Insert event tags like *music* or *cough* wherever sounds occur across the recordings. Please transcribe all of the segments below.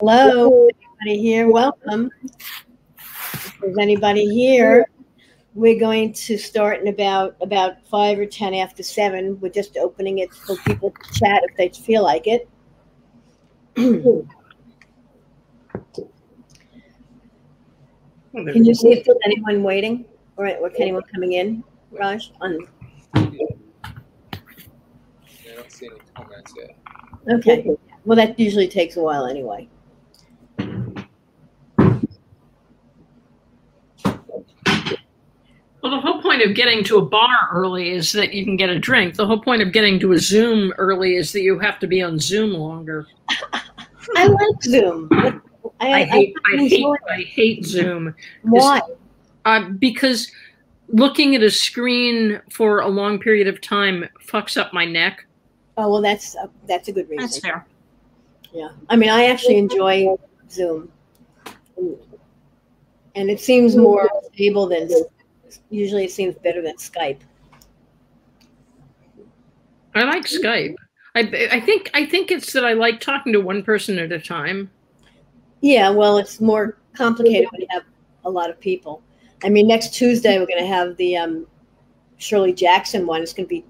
Hello, anybody here? Welcome. If there's anybody here, we're going to start in about about five or ten after seven. We're just opening it for people to chat if they feel like it. Can you see if there's anyone waiting All right, or, or anyone coming in, Raj? On Yeah, I don't see any comments yet. okay. Well, that usually takes a while anyway. Well, the whole point of getting to a bar early is that you can get a drink. The whole point of getting to a Zoom early is that you have to be on Zoom longer. *laughs* I like Zoom. I, I hate, I hate. I hate Zoom Why? uh, because looking at a screen for a long period of time fucks up my neck. Oh well, that's uh, that's a good reason. That's fair. Yeah, I mean, I actually enjoy Zoom, and it seems more stable than. Usually, it seems better than Skype. I like Skype. I, I think I think it's that I like talking to one person at a time. Yeah, well, it's more complicated when you have a lot of people. I mean, next Tuesday we're going to have the um, Shirley Jackson one. It's going to be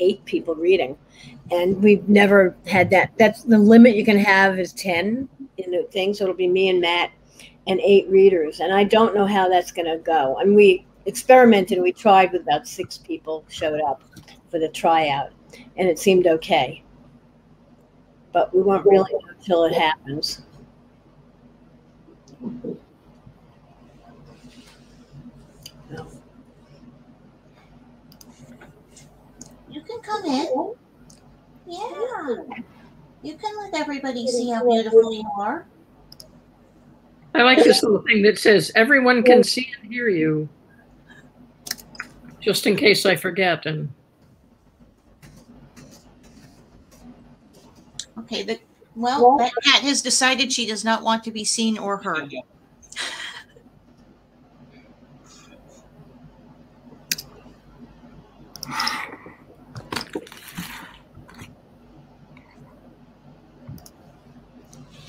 eight people reading, and we've never had that. That's the limit you can have is ten in the thing. So it'll be me and Matt and eight readers, and I don't know how that's going to go. And we experimented. We tried with about six people showed up for the tryout, and it seemed okay. But we won't really know until it happens. You can come in. Yeah. You can let everybody see how beautiful you are. I like this little thing that says everyone can see and hear you. Just in case I forget and Okay, the well, that cat has decided she does not want to be seen or heard.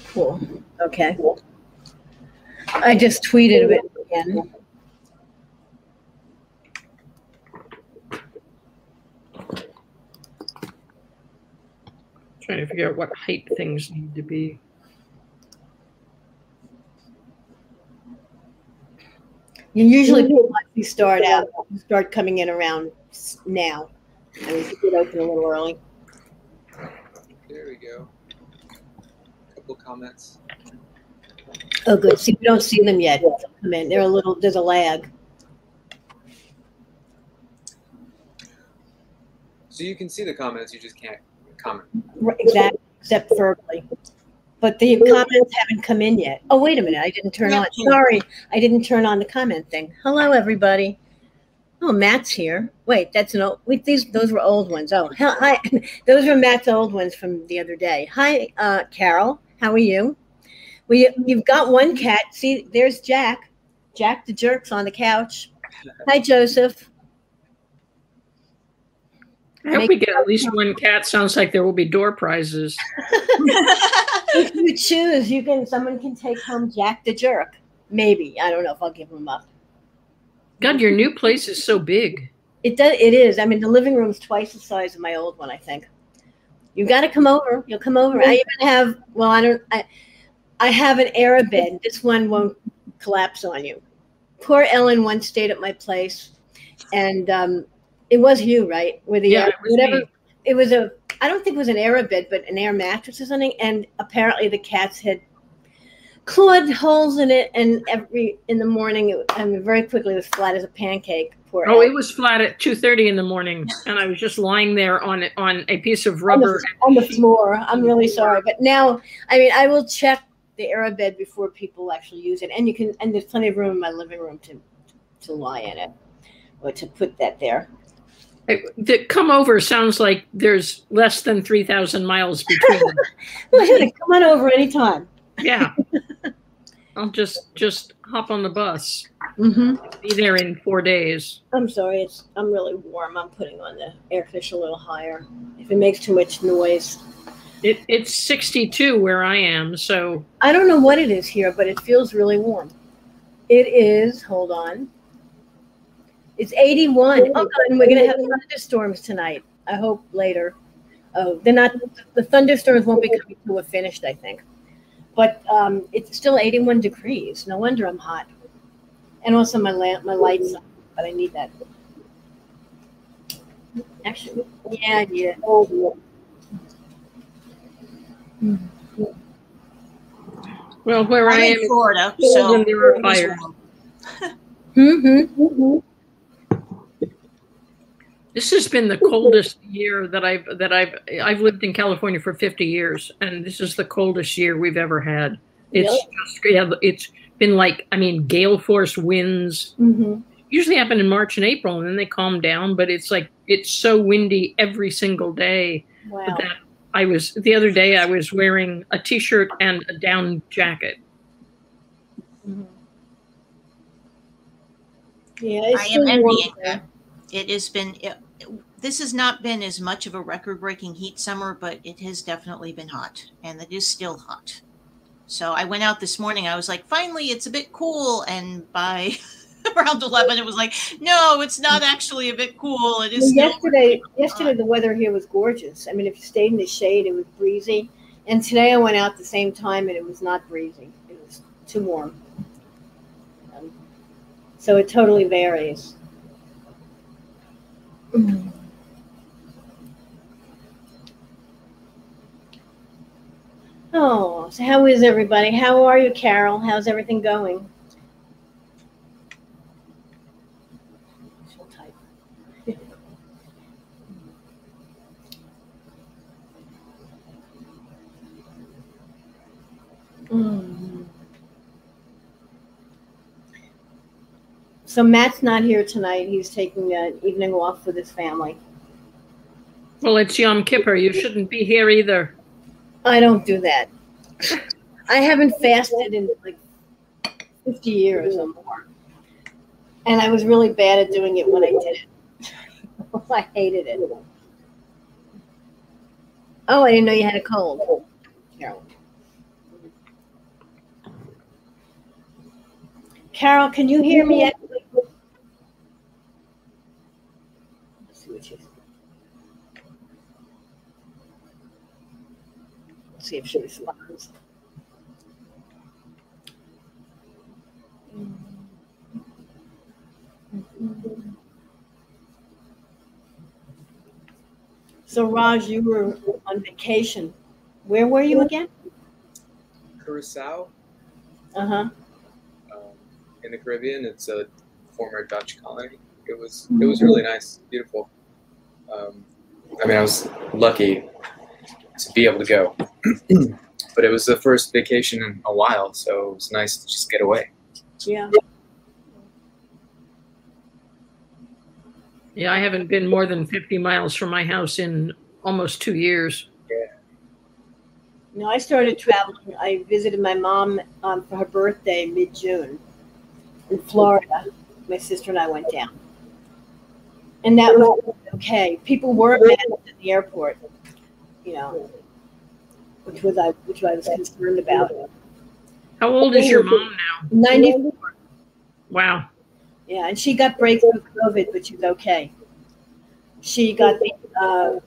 Cool. Okay. I just tweeted it again. Trying to figure out what height things need to be. You usually hmm. people actually start out, start coming in around now. I mean, we did open a little early. There we go. Couple comments. Oh, good. See, we don't see them yet. Come in. They're a little. There's a lag. So you can see the comments, you just can't comment. Right, Exactly. Except verbally. But the comments haven't come in yet. Oh, wait a minute. I didn't turn on. Sorry, I didn't turn on the comment thing. Hello, everybody. Oh, Matt's here. Wait, that's an old. Wait, these those were old ones. Oh, hell, hi. *laughs* Those were Matt's old ones from the other day. Hi, uh, Carol. How are you? We you've got one cat. See, there's Jack. Jack the jerk's on the couch. Hi, Joseph. I hope we get at least one cat. Sounds like there will be door prizes. *laughs* if you choose, you can. Someone can take home Jack the jerk. Maybe I don't know if I'll give him up. God, your new place is so big. It does. It is. I mean, the living room's twice the size of my old one. I think. You got to come over. You'll come over. I even have. Well, I don't. I, I have an air bed. This one won't collapse on you. Poor Ellen once stayed at my place, and um, it was you, right? With the Yeah, air, it was whatever. me. It was a. I don't think it was an air bed, but an air mattress or something. And apparently, the cats had clawed holes in it, and every in the morning, it, I mean, very quickly, it was flat as a pancake. Poor Oh, it was flat at two thirty in the morning, and I was just lying there on it on a piece of on rubber. the, on the floor. I'm really sorry, but now I mean I will check the air bed before people actually use it, and you can and there's plenty of room in my living room to to lie in it or to put that there. The come over sounds like there's less than three thousand miles between them. *laughs* Well, hey, come on over anytime. Yeah, *laughs* I'll just just hop on the bus. Mm-hmm. Be there in four days. I'm sorry, it's I'm really warm. I'm putting on the air conditioner a little higher. If it makes too much noise, It, it's 62 where I am, so I don't know what it is here, but it feels really warm. It is, hold on. It's 81. Oh, and we're going to have thunderstorms tonight. I hope later. Oh, they're not, the thunderstorms won't be coming to a finished, I think. But um, it's still 81 degrees. No wonder I'm hot. And also my lamp, my lights, on, but I need that. Actually, yeah, yeah. well, where I'm I in Florida, so cold and there are fires. Mm-hmm. This has been the coldest year that I've that I've I've lived in California for 50 years, and this is the coldest year we've ever had. It's Really? just yeah, it's been like I mean gale force winds. Mm-hmm. Usually happen in March and April, and then they calm down. But it's like it's so windy every single day Wow. that I was the other day I was wearing a t-shirt and a down jacket. Mhm. Yeah, it's I am envying that. It has been. It, this has not been as much of a record-breaking heat summer, but it has definitely been hot, and it is still hot. So I went out this morning. I was like, finally, it's a bit cool, and by *laughs* around eleven, it was like, no, it's not actually a bit cool. It is Well, yesterday, yesterday the weather here was gorgeous. I mean, if you stayed in the shade, it was breezy. And today I went out the same time and it was not breezy. It was too warm. Um, so it totally varies. Oh, so how is everybody? How are you, Carol? How's everything going? Mm. So Matt's not here tonight. He's taking an evening off with his family. Well, it's Yom Kippur. You shouldn't be here either. I don't do that. I haven't fasted in like 50 years or more. And I was really bad at doing it when I did it. *laughs* I hated it. Oh, I didn't know you had a cold. Carol. Carol, can you hear me? Let's see what she's. See if she responds. So Raj, you were on vacation. Where were you again? Curacao Uh huh. In the Caribbean. It's a former Dutch colony. It was it was really nice, beautiful. Um, I mean, I was lucky to be able to go, *clears throat* but it was the first vacation in a while, so it was nice to just get away. Yeah. Yeah, I haven't been more than 50 miles from my house in almost two years. Yeah. No, I started traveling. I visited my mom um, for her birthday mid June in Florida. My sister and I went down. And that was okay. People were mad at the airport, you know, which was I which I was concerned about. How old is your mom now? Ninety four. Wow. Yeah, and she got breakthrough COVID, but she's okay. She got the uh,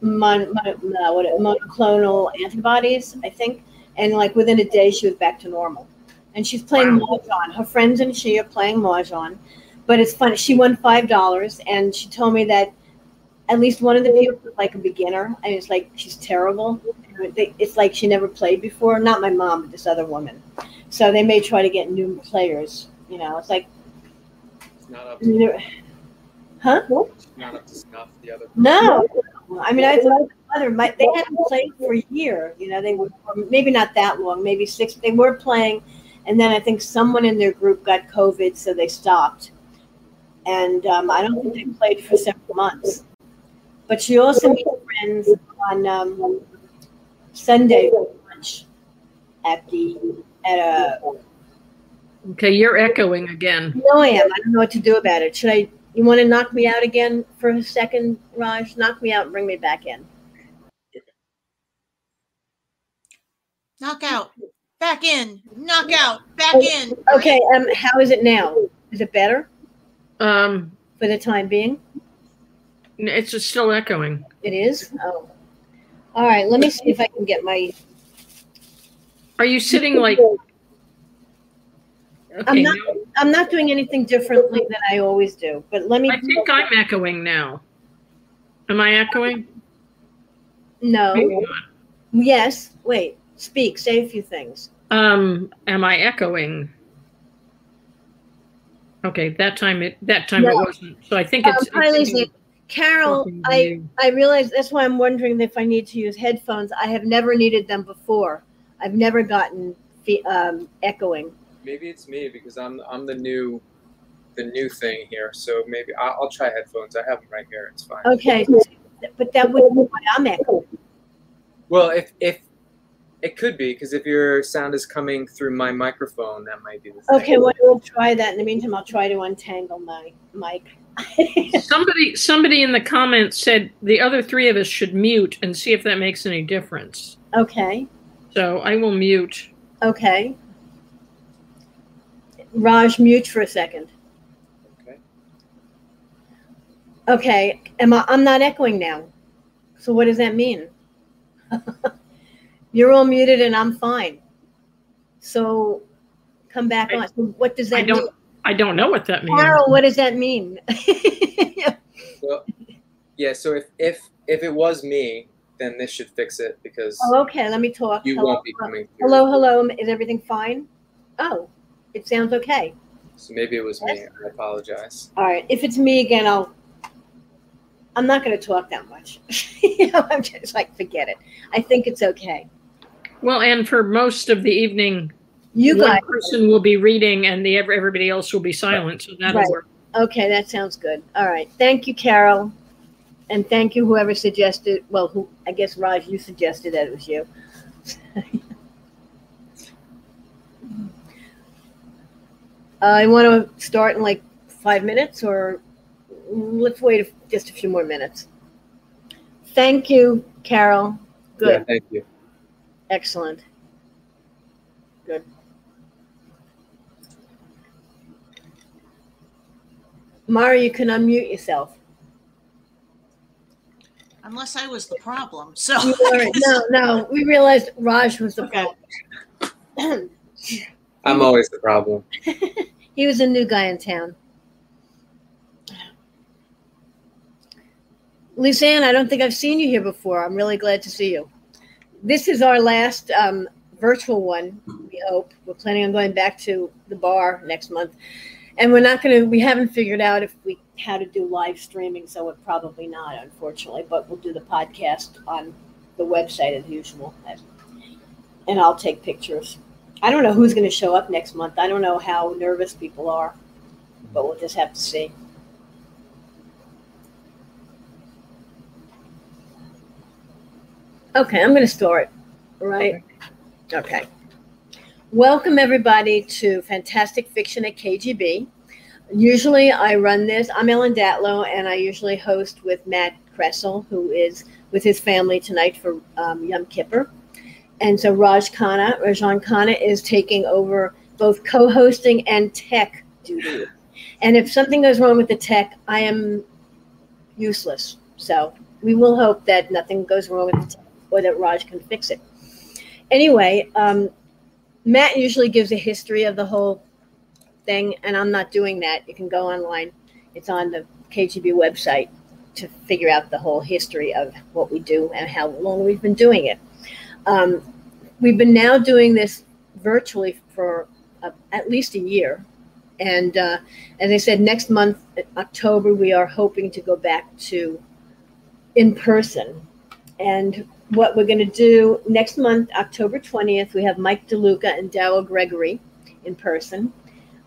mon, mon, no, what, monoclonal antibodies, I think, and like within a day she was back to normal. And she's playing Wow. mahjong. Her friends and she are playing mahjong, but it's funny. She won five dollars, and she told me that at least one of the people was like a beginner, and it's like she's terrible. It's like she never played before. Not my mom, but this other woman. So they may try to get new players. You know, it's like It's not up to, Huh? not up to snuff. The other No. I mean, I thought other my, they hadn't played for a year. You know, they were maybe not that long, maybe six. They were playing, and then I think someone in their group got COVID, so they stopped. And um, I don't think they played for several months. But she also made friends on um, Sunday lunch at the at a. Okay, you're echoing again. No, I am. I don't know what to do about it. Should I? You want to knock me out again for a second, Raj? Knock me out and bring me back in. knock out, back in, knock out, back in. Okay, um, how is it now? Is it better Um, for the time being? it's just still echoing. It is? Oh. All right, let me see if I can get my, Are you sitting like? I'm Okay, not, now- I'm not doing anything differently than I always do, but let me. I think I'm echoing now. Am I echoing? No, yes, wait, speak, say a few things. Um, am I echoing? Okay, that time it that time it wasn't. So I think Um, it's. hi, it's Lisa. Carol, I. I realize, that's why I'm wondering if I need to use headphones. I have never needed them before. I've never gotten fe- um, echoing. Maybe it's me because I'm I'm the new the new thing here. So maybe I'll, I'll try headphones. I have them right here. It's fine. Okay, but that would be why I'm echoing. Well, if if it could be because if your sound is coming through my microphone, that might be the thing. Okay, well, we'll try that. In the meantime, I'll try to untangle my mic. *laughs* Somebody somebody in the comments said the other three of us should mute and see if that makes any difference. okay, So I will mute. okay. Raj, mute for a second. Okay. Okay, am I, I'm not echoing now. So what does that mean? *laughs* You're all muted and I'm fine. So come back I- on. So what does that I don't mean? I don't know what that means. Carol, what does that mean? *laughs* Well, yeah. So if if if it was me, then this should fix it because oh, okay, let me talk. you hello, won't be coming through. hello, hello. Is everything fine? Oh, it sounds okay. So maybe it was me. I apologize. All right. If it's me again, I'll. I'm not going to talk that much. *laughs* you know, I'm just like, forget it. I think it's okay. Well, and for most of the evening, You one guys, person will be reading and the everybody else will be silent. So that'll Right. work. okay, that sounds good. All right. Thank you, Carol. And thank you, whoever suggested. Well, who I guess Raj, you suggested that it was you. Uh, *laughs* I want to start in like five minutes, or let's wait just a few more minutes. Thank you, Carol. Good. Yeah, thank you. Excellent. Good. Mara, you can unmute yourself. Unless I was the problem. So no, no, we realized Raj was the Okay. problem. I'm always the problem. *laughs* he was a new guy in town. Lisanne, I don't think I've seen you here before. I'm really glad to see you. This is our last um, virtual one, we hope. We're planning on going back to the bar next month. And we're not going to, we haven't figured out if we, how to do live streaming, so we're probably not, unfortunately, but we'll do the podcast on the website as usual. And I'll take pictures. I don't know who's going to show up next month. I don't know how nervous people are, but we'll just have to see. Okay, I'm going to start. Right? Okay. Welcome, everybody, to Fantastic Fiction at KGB. Usually I run this. I'm Ellen Datlow, and I usually host with Matt Kressel, who is with his family tonight for um, Yom Kippur. And so Raj Khanna, Rajan Khanna, is taking over both co-hosting and tech duty. And if something goes wrong with the tech, I am useless. So we will hope that nothing goes wrong with the tech or that Raj can fix it. Anyway, um, Matt usually gives a history of the whole thing, and I'm not doing that. You can go online. It's on the KGB website to figure out the whole history of what we do and how long we've been doing it. Um, we've been now doing this virtually for uh, at least a year. And uh, as I said, next month, October, we are hoping to go back to in person. And what we're going to do next month, October 20th, we have Mike DeLuca and Daryl Gregory in person.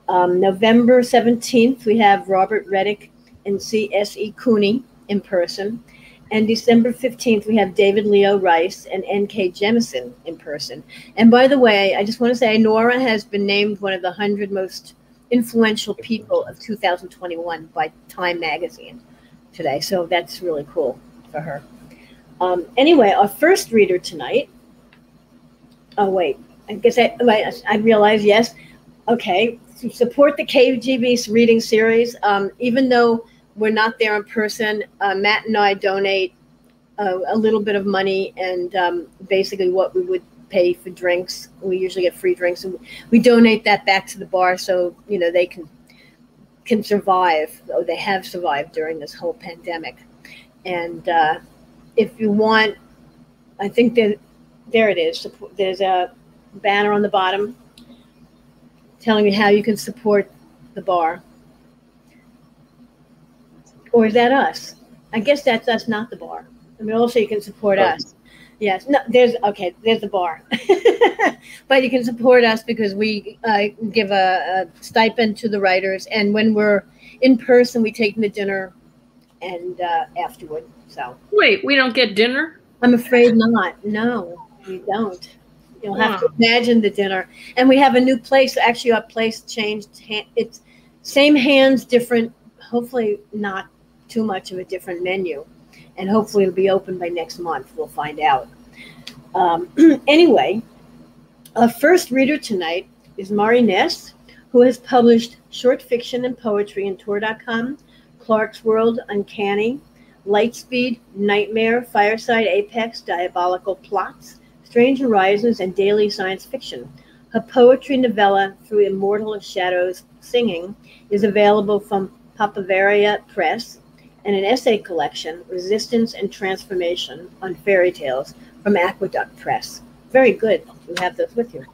Um, November 17th, we have Robert Reddick and C.S.E. Cooney in person. And December 15th, we have David Leo Rice and N.K. Jemisin in person. And by the way, I just want to say Nora has been named one of the 100 most influential people of 2021 by Time Magazine today. So that's really cool for her. Um, anyway, our first reader tonight oh wait, I guess I, wait, I realize yes. Okay, support the KGB reading series, um, even though we're not there in person, uh, Matt and I donate a, a little bit of money and um, basically what we would pay for drinks. We usually get free drinks, and we donate that back to the bar so you know they can can survive. Or they have survived during this whole pandemic. And uh, if you want, I think that there it is. There's a banner on the bottom telling you how you can support the bar. Or is that us? I guess that's us, not the bar. I mean, also you can support oh. us. Yes, no, there's okay. There's the bar, *laughs* but you can support us because we uh, give a, a, stipend to the writers, and when we're in person, we take them to dinner, and uh, afterward. So wait, we don't get dinner? I'm afraid not. No, we don't. You'll have to imagine the dinner, and we have a new place. Actually, our place changed. It's same hands, different. Hopefully, not too much of a different menu and hopefully it'll be open by next month. We'll find out. Um, *clears throat* anyway, our first reader tonight is Mari Ness, who has published short fiction and poetry in Tor.com, Clarkesworld, Uncanny, Lightspeed, Nightmare, Fireside Apex, Diabolical Plots, Strange Horizons, and Daily Science Fiction. Her poetry novella, Through Immortal of Shadows Singing, is available from Papaveria Press and an essay collection, Resistance and Transformation, on fairy tales from Aqueduct Press. Very good. You have those with you.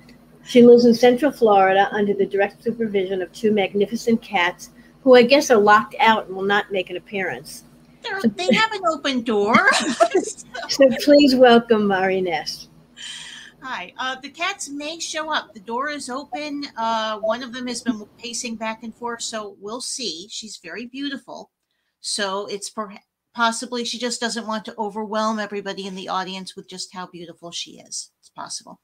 She lives in Central Florida under the direct supervision of two magnificent cats who I guess are locked out and will not make an appearance. So, they have an open door. *laughs* *laughs* so please welcome Mari Ness. Hi. Uh, the cats may show up. The door is open. Uh, one of them has been pacing back and forth, so we'll see. She's very beautiful. So it's per- possibly she just doesn't want to overwhelm everybody in the audience with just how beautiful she is. It's possible.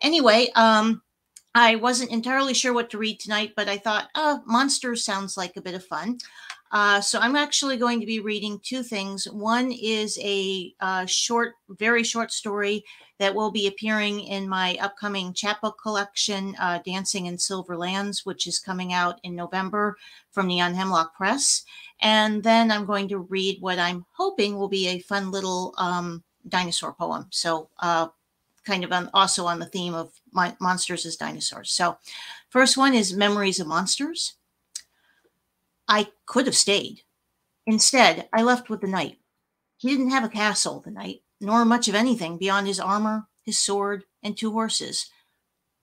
Anyway, um, I wasn't entirely sure what to read tonight, but I thought, oh, sounds like a bit of fun. Uh, so I'm actually going to be reading two things. One is a uh, short, very short story that will be appearing in my upcoming chapbook collection, uh, Dancing in Silver Lands, which is coming out in November from Neon Hemlock Press. And then I'm going to read what I'm hoping will be a fun little um, dinosaur poem. So, uh, kind of on, also on the theme of monsters as dinosaurs. So, first one is Memories of Monsters. I could have stayed. Instead, I left with the knight. He didn't have a castle, the knight, nor much of anything beyond his armor, his sword, and two horses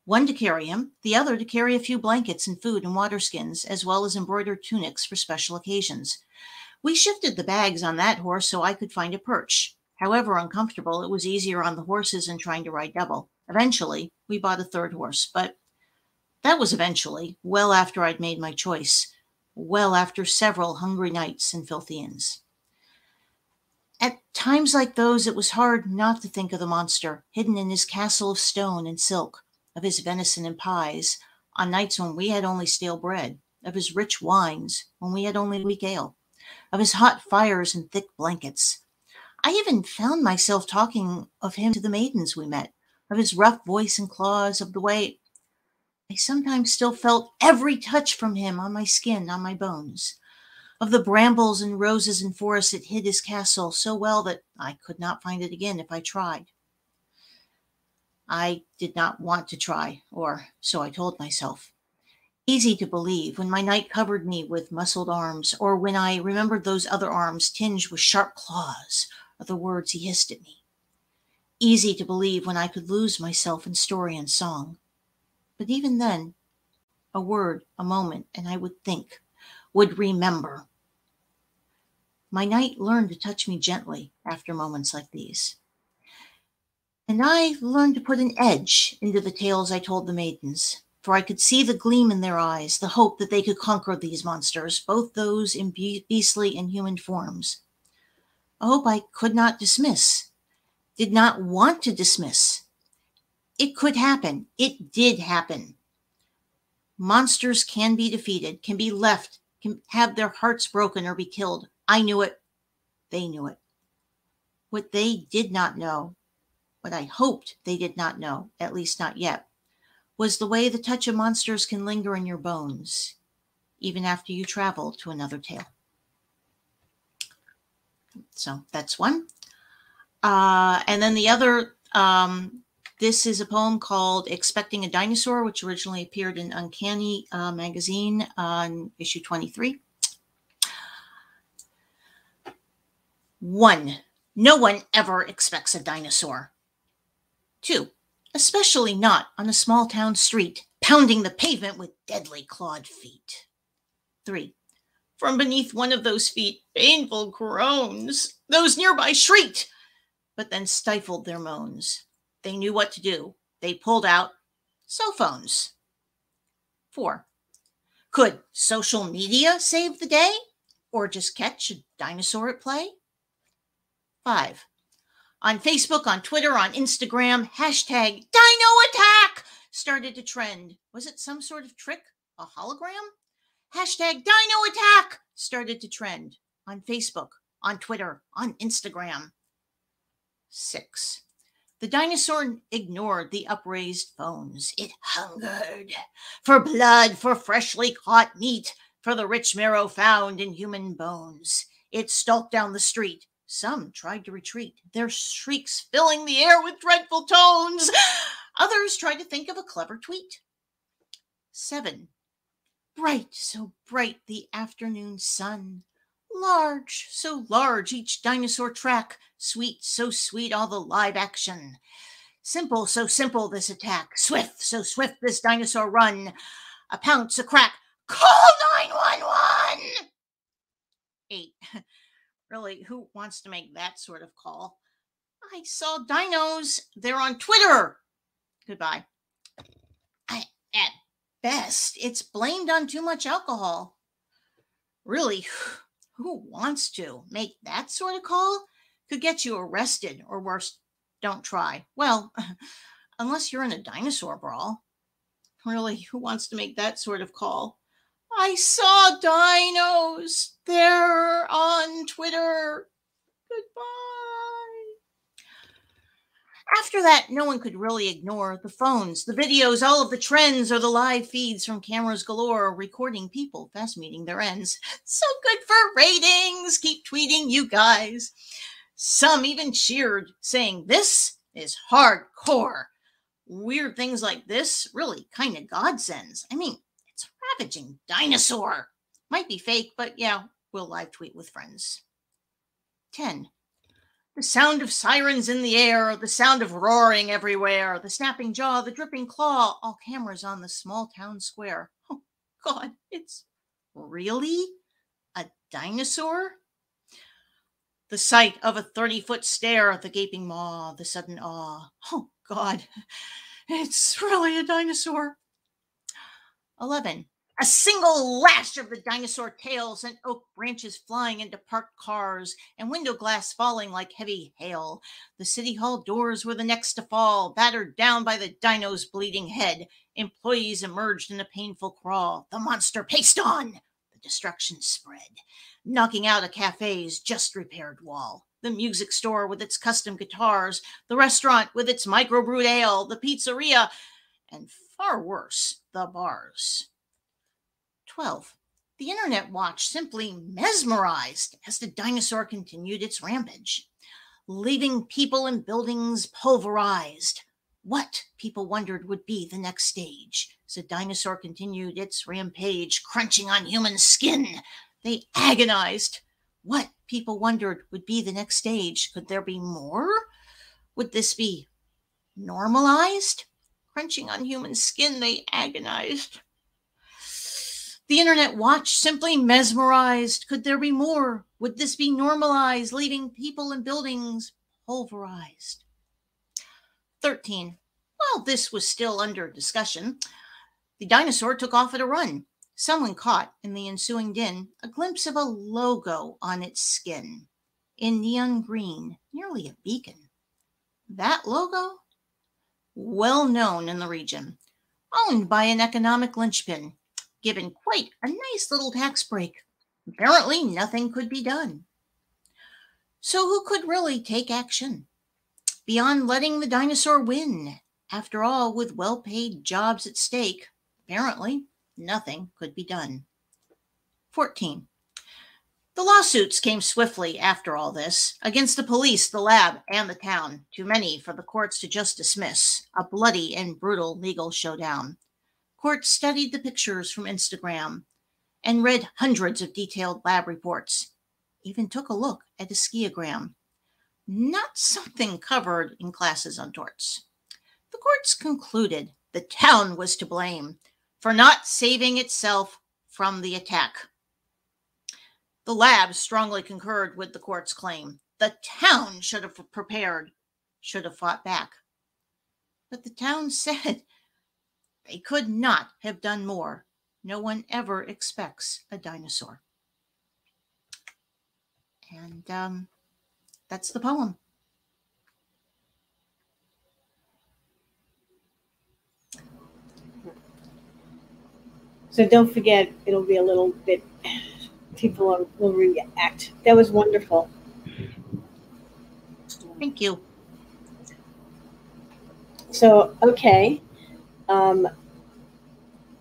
one to carry him, the other to carry a few blankets and food and water skins, as well as embroidered tunics for special occasions. We shifted the bags on that horse so I could find a perch. However uncomfortable, it was easier on the horses than trying to ride double. Eventually, we bought a third horse, but that was eventually, well after I'd made my choice, well after several hungry nights and filthy inns. At times like those, it was hard not to think of the monster hidden in his castle of stone and silk of his venison and pies on nights when we had only stale bread, of his rich wines when we had only weak ale, of his hot fires and thick blankets. I even found myself talking of him to the maidens we met, of his rough voice and claws, of the way I sometimes still felt every touch from him on my skin, on my bones, of the brambles and roses and forests that hid his castle so well that I could not find it again if I tried. I did not want to try, or so I told myself. Easy to believe when my knight covered me with muscled arms, or when I remembered those other arms tinged with sharp claws, or the words he hissed at me. Easy to believe when I could lose myself in story and song. But even then, a word, a moment, and I would think, would remember. My knight learned to touch me gently after moments like these. And I learned to put an edge into the tales I told the maidens, for I could see the gleam in their eyes, the hope that they could conquer these monsters, both those in beastly and human forms. A hope I could not dismiss, did not want to dismiss. It could happen. It did happen. Monsters can be defeated, can be left, can have their hearts broken or be killed. I knew it. They knew it. What they did not know what I hoped they did not know, at least not yet, was the way the touch of monsters can linger in your bones, even after you travel to another tale. So that's one. Uh, and then the other, um, this is a poem called Expecting a Dinosaur, which originally appeared in Uncanny uh, magazine on issue 23. One, no one ever expects a dinosaur. Two, especially not on a small town street, pounding the pavement with deadly clawed feet. Three, from beneath one of those feet, painful groans. Those nearby shrieked, but then stifled their moans. They knew what to do. They pulled out cell phones. Four, could social media save the day or just catch a dinosaur at play? Five, on Facebook, on Twitter, on Instagram, hashtag Dino Attack started to trend. Was it some sort of trick? A hologram? Hashtag Dino Attack started to trend on Facebook, on Twitter, on Instagram. Six. The dinosaur ignored the upraised phones. It hungered for blood, for freshly caught meat, for the rich marrow found in human bones. It stalked down the street, some tried to retreat, their shrieks filling the air with dreadful tones. *gasps* Others tried to think of a clever tweet. Seven. Bright, so bright the afternoon sun. Large, so large each dinosaur track. Sweet, so sweet all the live action. Simple, so simple this attack. Swift, so swift this dinosaur run. A pounce, a crack. Call 911! Eight. *laughs* Really, who wants to make that sort of call? I saw dinos. They're on Twitter. Goodbye. I, at best, it's blamed on too much alcohol. Really, *sighs* who wants to make that sort of call? Could get you arrested, or worse, don't try. Well, *laughs* unless you're in a dinosaur brawl. Really, who wants to make that sort of call? I saw dinos. They're on Twitter. Goodbye. After that, no one could really ignore the phones, the videos, all of the trends, or the live feeds from cameras galore recording people fast meeting their ends. So good for ratings. Keep tweeting, you guys. Some even cheered, saying, This is hardcore. Weird things like this really kind of godsends. I mean, it's a ravaging dinosaur. Might be fake, but yeah, we'll live tweet with friends. 10. The sound of sirens in the air, the sound of roaring everywhere, the snapping jaw, the dripping claw, all cameras on the small town square. Oh, God, it's really a dinosaur? The sight of a 30 foot stare, the gaping maw, the sudden awe. Oh, God, *laughs* it's really a dinosaur. 11. A single lash of the dinosaur tails and oak branches flying into parked cars and window glass falling like heavy hail. The city hall doors were the next to fall, battered down by the dino's bleeding head. Employees emerged in a painful crawl. The monster paced on. The destruction spread, knocking out a cafe's just repaired wall. The music store with its custom guitars, the restaurant with its microbrewed ale, the pizzeria, and far worse, the bars. 12. The internet watch simply mesmerized as the dinosaur continued its rampage, leaving people and buildings pulverized. What, people wondered, would be the next stage as the dinosaur continued its rampage, crunching on human skin. They agonized. What, people wondered, would be the next stage? Could there be more? Would this be normalized? Crunching on human skin, they agonized. The internet watch simply mesmerized. Could there be more? Would this be normalized, leaving people and buildings pulverized? 13. While this was still under discussion, the dinosaur took off at a run. Someone caught, in the ensuing din, a glimpse of a logo on its skin in neon green, nearly a beacon. That logo? Well known in the region, owned by an economic linchpin given quite a nice little tax break. Apparently, nothing could be done. So, who could really take action? beyond letting the dinosaur win. After all, with well paid jobs at stake, apparently nothing could be done. 14. The lawsuits came swiftly after all this against the police, the lab, and the town, too many for the courts to just dismiss. A bloody and brutal legal showdown. Courts studied the pictures from Instagram and read hundreds of detailed lab reports, even took a look at a skiagram. Not something covered in classes on torts. The courts concluded the town was to blame for not saving itself from the attack. The lab strongly concurred with the court's claim. The town should have prepared, should have fought back. But the town *laughs* said they could not have done more. No one ever expects a dinosaur. And um, that's the poem. So don't forget, it'll be a little bit, people will react. That was wonderful. Thank you. So, okay. Um,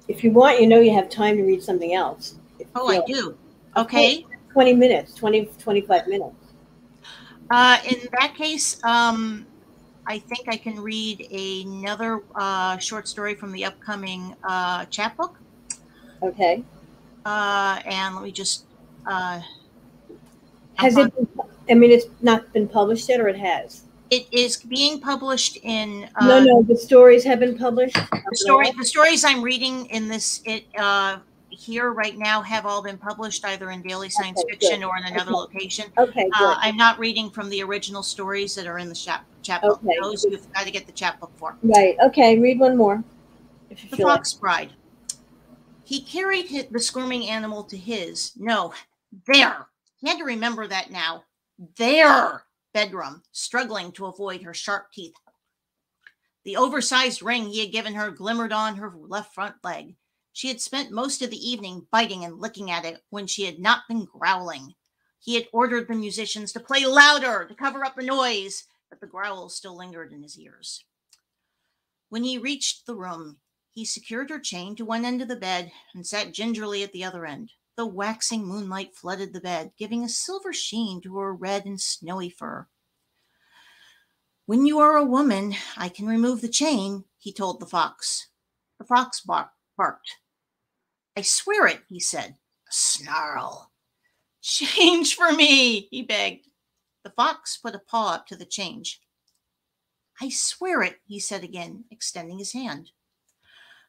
if you want, you know you have time to read something else. Oh, I do. Okay. 20 minutes, 20, 25 minutes. Uh, in that case, um, I think I can read another uh, short story from the upcoming uh, chapbook. Okay. Uh, and let me just. Uh, has it? Been, I mean, it's not been published yet, or it has. It is being published in. Uh, no, no, the stories have been published. The story, the stories I'm reading in this it uh, here right now have all been published either in daily science okay, fiction good. or in another okay. location. Okay, uh, I'm not reading from the original stories that are in the chap chapbook. Okay. Those you've got to get the chapbook for. Right. Okay. Read one more. the Fox like. Bride. He carried the squirming animal to his, no, there. He had to remember that now. Their bedroom, struggling to avoid her sharp teeth. The oversized ring he had given her glimmered on her left front leg. She had spent most of the evening biting and licking at it when she had not been growling. He had ordered the musicians to play louder to cover up the noise, but the growl still lingered in his ears. When he reached the room, he secured her chain to one end of the bed and sat gingerly at the other end. The waxing moonlight flooded the bed, giving a silver sheen to her red and snowy fur. When you are a woman, I can remove the chain, he told the fox. The fox bark- barked. I swear it, he said. A snarl. *laughs* Change for me, he begged. The fox put a paw up to the change. I swear it, he said again, extending his hand.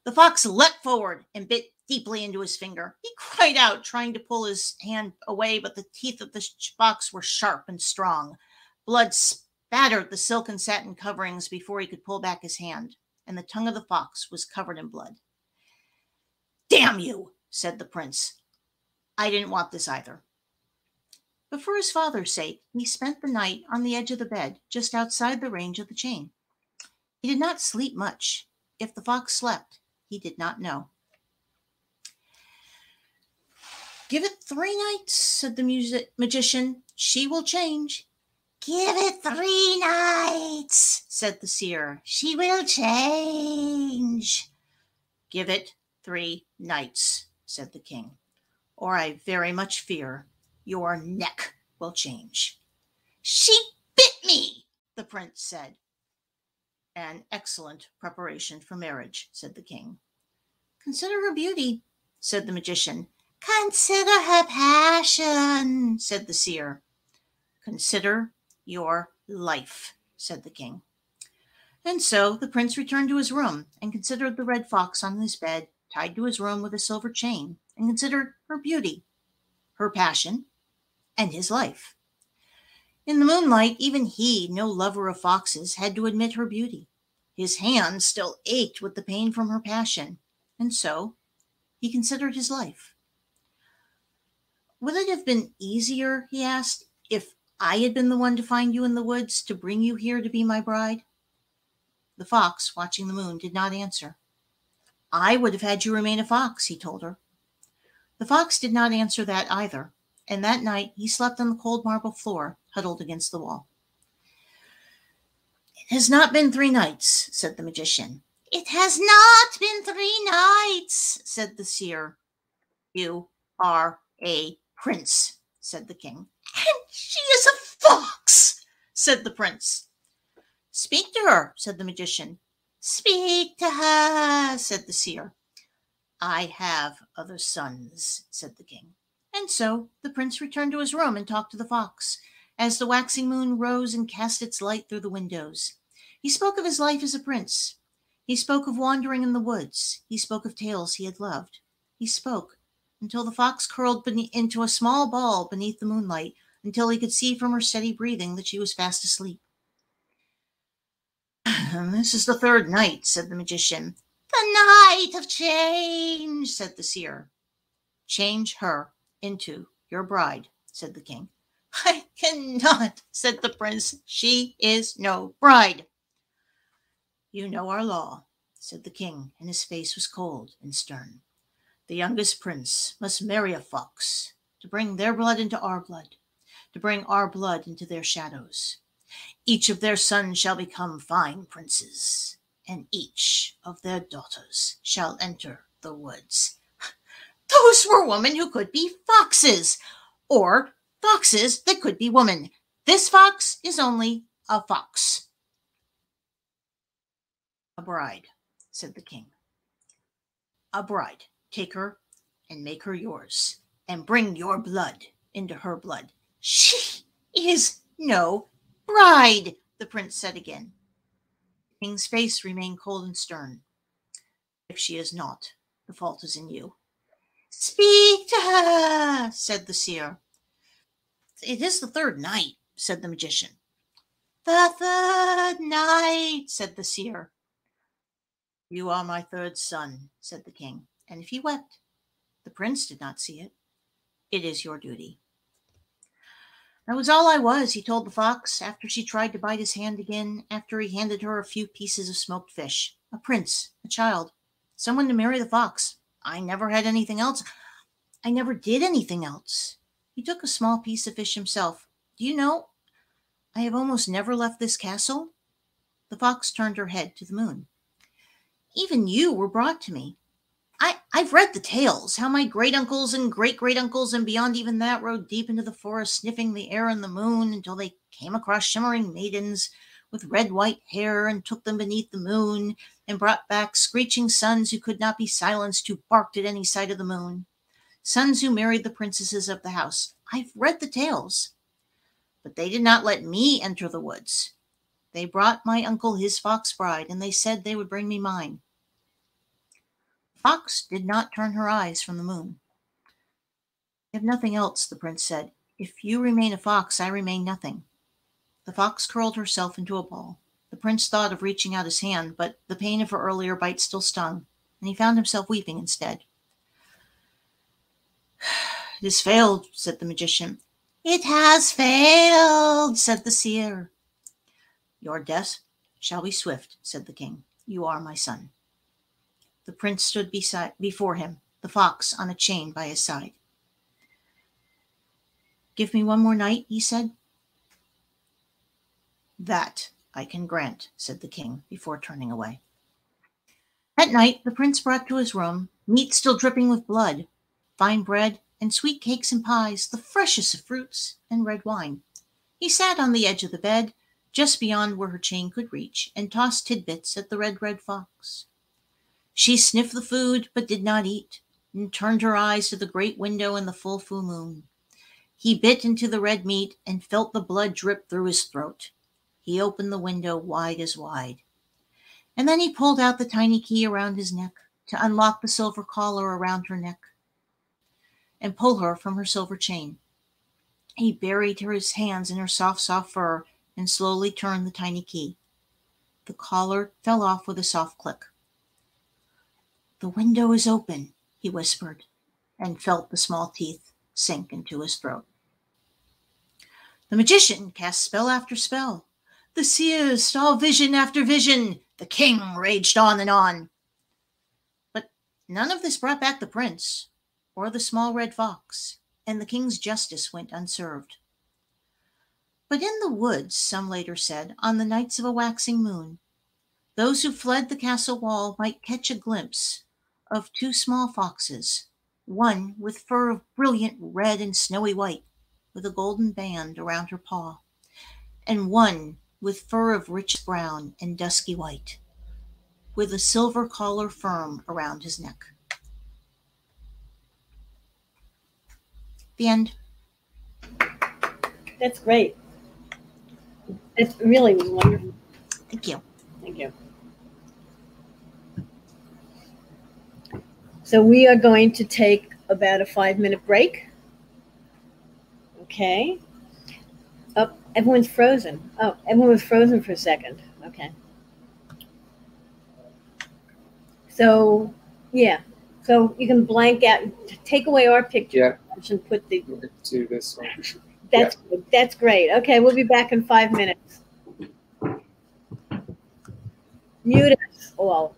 The fox leapt forward and bit deeply into his finger. He cried out, trying to pull his hand away, but the teeth of the fox were sharp and strong. Blood spattered the silk and satin coverings before he could pull back his hand, and the tongue of the fox was covered in blood. Damn you, said the prince. I didn't want this either. But for his father's sake, he spent the night on the edge of the bed, just outside the range of the chain. He did not sleep much. If the fox slept, he did not know. Give it three nights, said the music magician. She will change. Give it uh. three nights, said the seer. She will change. Give it three nights, said the king, or I very much fear your neck will change. She bit me, the prince said. An excellent preparation for marriage, said the king. Consider her beauty, said the magician. Consider her passion, said the seer. Consider your life, said the king. And so the prince returned to his room and considered the red fox on his bed, tied to his room with a silver chain, and considered her beauty, her passion, and his life. In the moonlight, even he, no lover of foxes, had to admit her beauty. His hands still ached with the pain from her passion, and so he considered his life. Would it have been easier, he asked, if I had been the one to find you in the woods to bring you here to be my bride? The fox, watching the moon, did not answer. I would have had you remain a fox, he told her. The fox did not answer that either, and that night he slept on the cold marble floor, huddled against the wall. It has not been three nights, said the magician. It has not been three nights, said the seer. You are a prince, said the king. And she is a fox, said the prince. Speak to her, said the magician. Speak to her, said the seer. I have other sons, said the king. And so the prince returned to his room and talked to the fox, as the waxing moon rose and cast its light through the windows. He spoke of his life as a prince. He spoke of wandering in the woods. He spoke of tales he had loved. He spoke until the fox curled into a small ball beneath the moonlight, until he could see from her steady breathing that she was fast asleep. this is the third night, said the magician. The night of change, said the seer. Change her into your bride, said the king. *laughs* I cannot, said the prince. She is no bride. You know our law, said the king, and his face was cold and stern. The youngest prince must marry a fox to bring their blood into our blood, to bring our blood into their shadows. Each of their sons shall become fine princes, and each of their daughters shall enter the woods. *laughs* Those were women who could be foxes, or foxes that could be women. This fox is only a fox. A bride, said the king. A bride. Take her and make her yours, and bring your blood into her blood. She is no bride, the prince said again. The king's face remained cold and stern. If she is not, the fault is in you. Speak to her, said the seer. It is the third night, said the magician. The third night, said the seer. You are my third son, said the king and if he wept, the prince did not see it. It is your duty. That was all I was, he told the fox, after she tried to bite his hand again, after he handed her a few pieces of smoked fish. A prince, a child, someone to marry the fox. I never had anything else. I never did anything else. He took a small piece of fish himself. Do you know, I have almost never left this castle? The fox turned her head to the moon. Even you were brought to me. I've read the tales, how my great uncles and great great uncles and beyond even that rode deep into the forest, sniffing the air and the moon until they came across shimmering maidens with red white hair and took them beneath the moon and brought back screeching sons who could not be silenced, who barked at any sight of the moon. Sons who married the princesses of the house. I've read the tales. But they did not let me enter the woods. They brought my uncle his fox bride, and they said they would bring me mine. Fox did not turn her eyes from the moon. If nothing else, the prince said, if you remain a fox, I remain nothing. The fox curled herself into a ball. The prince thought of reaching out his hand, but the pain of her earlier bite still stung, and he found himself weeping instead. *sighs* It has failed, said the magician. It has failed, said the seer. Your death shall be swift, said the king. You are my son. The prince stood beside, before him, the fox on a chain by his side. Give me one more night, he said. That I can grant, said the king before turning away. At night, the prince brought to his room meat still dripping with blood, fine bread, and sweet cakes and pies, the freshest of fruits, and red wine. He sat on the edge of the bed, just beyond where her chain could reach, and tossed tidbits at the red, red fox. She sniffed the food, but did not eat, and turned her eyes to the great window and the full full moon. He bit into the red meat and felt the blood drip through his throat. He opened the window wide as wide. And then he pulled out the tiny key around his neck to unlock the silver collar around her neck and pull her from her silver chain. He buried his hands in her soft, soft fur and slowly turned the tiny key. The collar fell off with a soft click. The window is open, he whispered, and felt the small teeth sink into his throat. The magician cast spell after spell. The seers saw vision after vision. The king raged on and on. But none of this brought back the prince or the small red fox, and the king's justice went unserved. But in the woods, some later said, on the nights of a waxing moon, those who fled the castle wall might catch a glimpse of two small foxes, one with fur of brilliant red and snowy white, with a golden band around her paw, and one with fur of rich brown and dusky white, with a silver collar firm around his neck. The end. That's great. It really was wonderful. Thank you. Thank you. So we are going to take about a five minute break. Okay. Oh, everyone's frozen. Oh, everyone was frozen for a second. Okay. So, yeah. So you can blank out, take away our picture and put the. To this one. That's good. That's great. Okay, we'll be back in five minutes. Mute us all.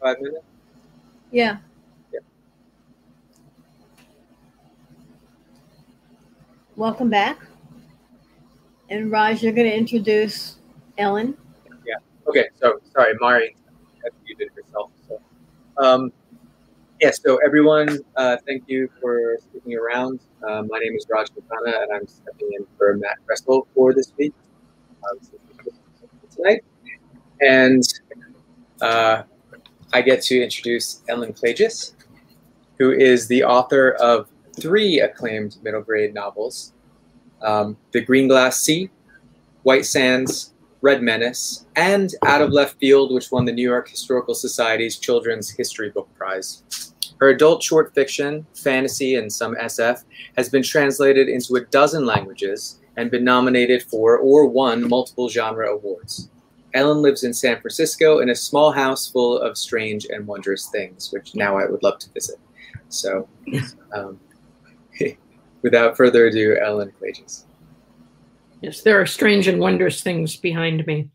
Five minutes. Yeah. Yeah. Welcome back. And Raj, you're going to introduce Ellen. Yeah. Okay, so sorry, Mari had muted herself. So, um, yeah, so everyone, uh, thank you for sticking around. Uh, my name is Raj Makana, and I'm stepping in for Matt Cresswell for this week um, tonight. And uh, I get to introduce Ellen Klages, who is the author of three acclaimed middle grade novels um, The Green Glass Sea, White Sands, Red Menace, and Out of Left Field, which won the New York Historical Society's Children's History Book Prize. Her adult short fiction, fantasy, and some SF has been translated into a dozen languages and been nominated for or won multiple genre awards. Ellen lives in San Francisco in a small house full of strange and wondrous things, which now I would love to visit. So, um, *laughs* without further ado, Ellen Klages. Yes, there are strange and wondrous things behind me.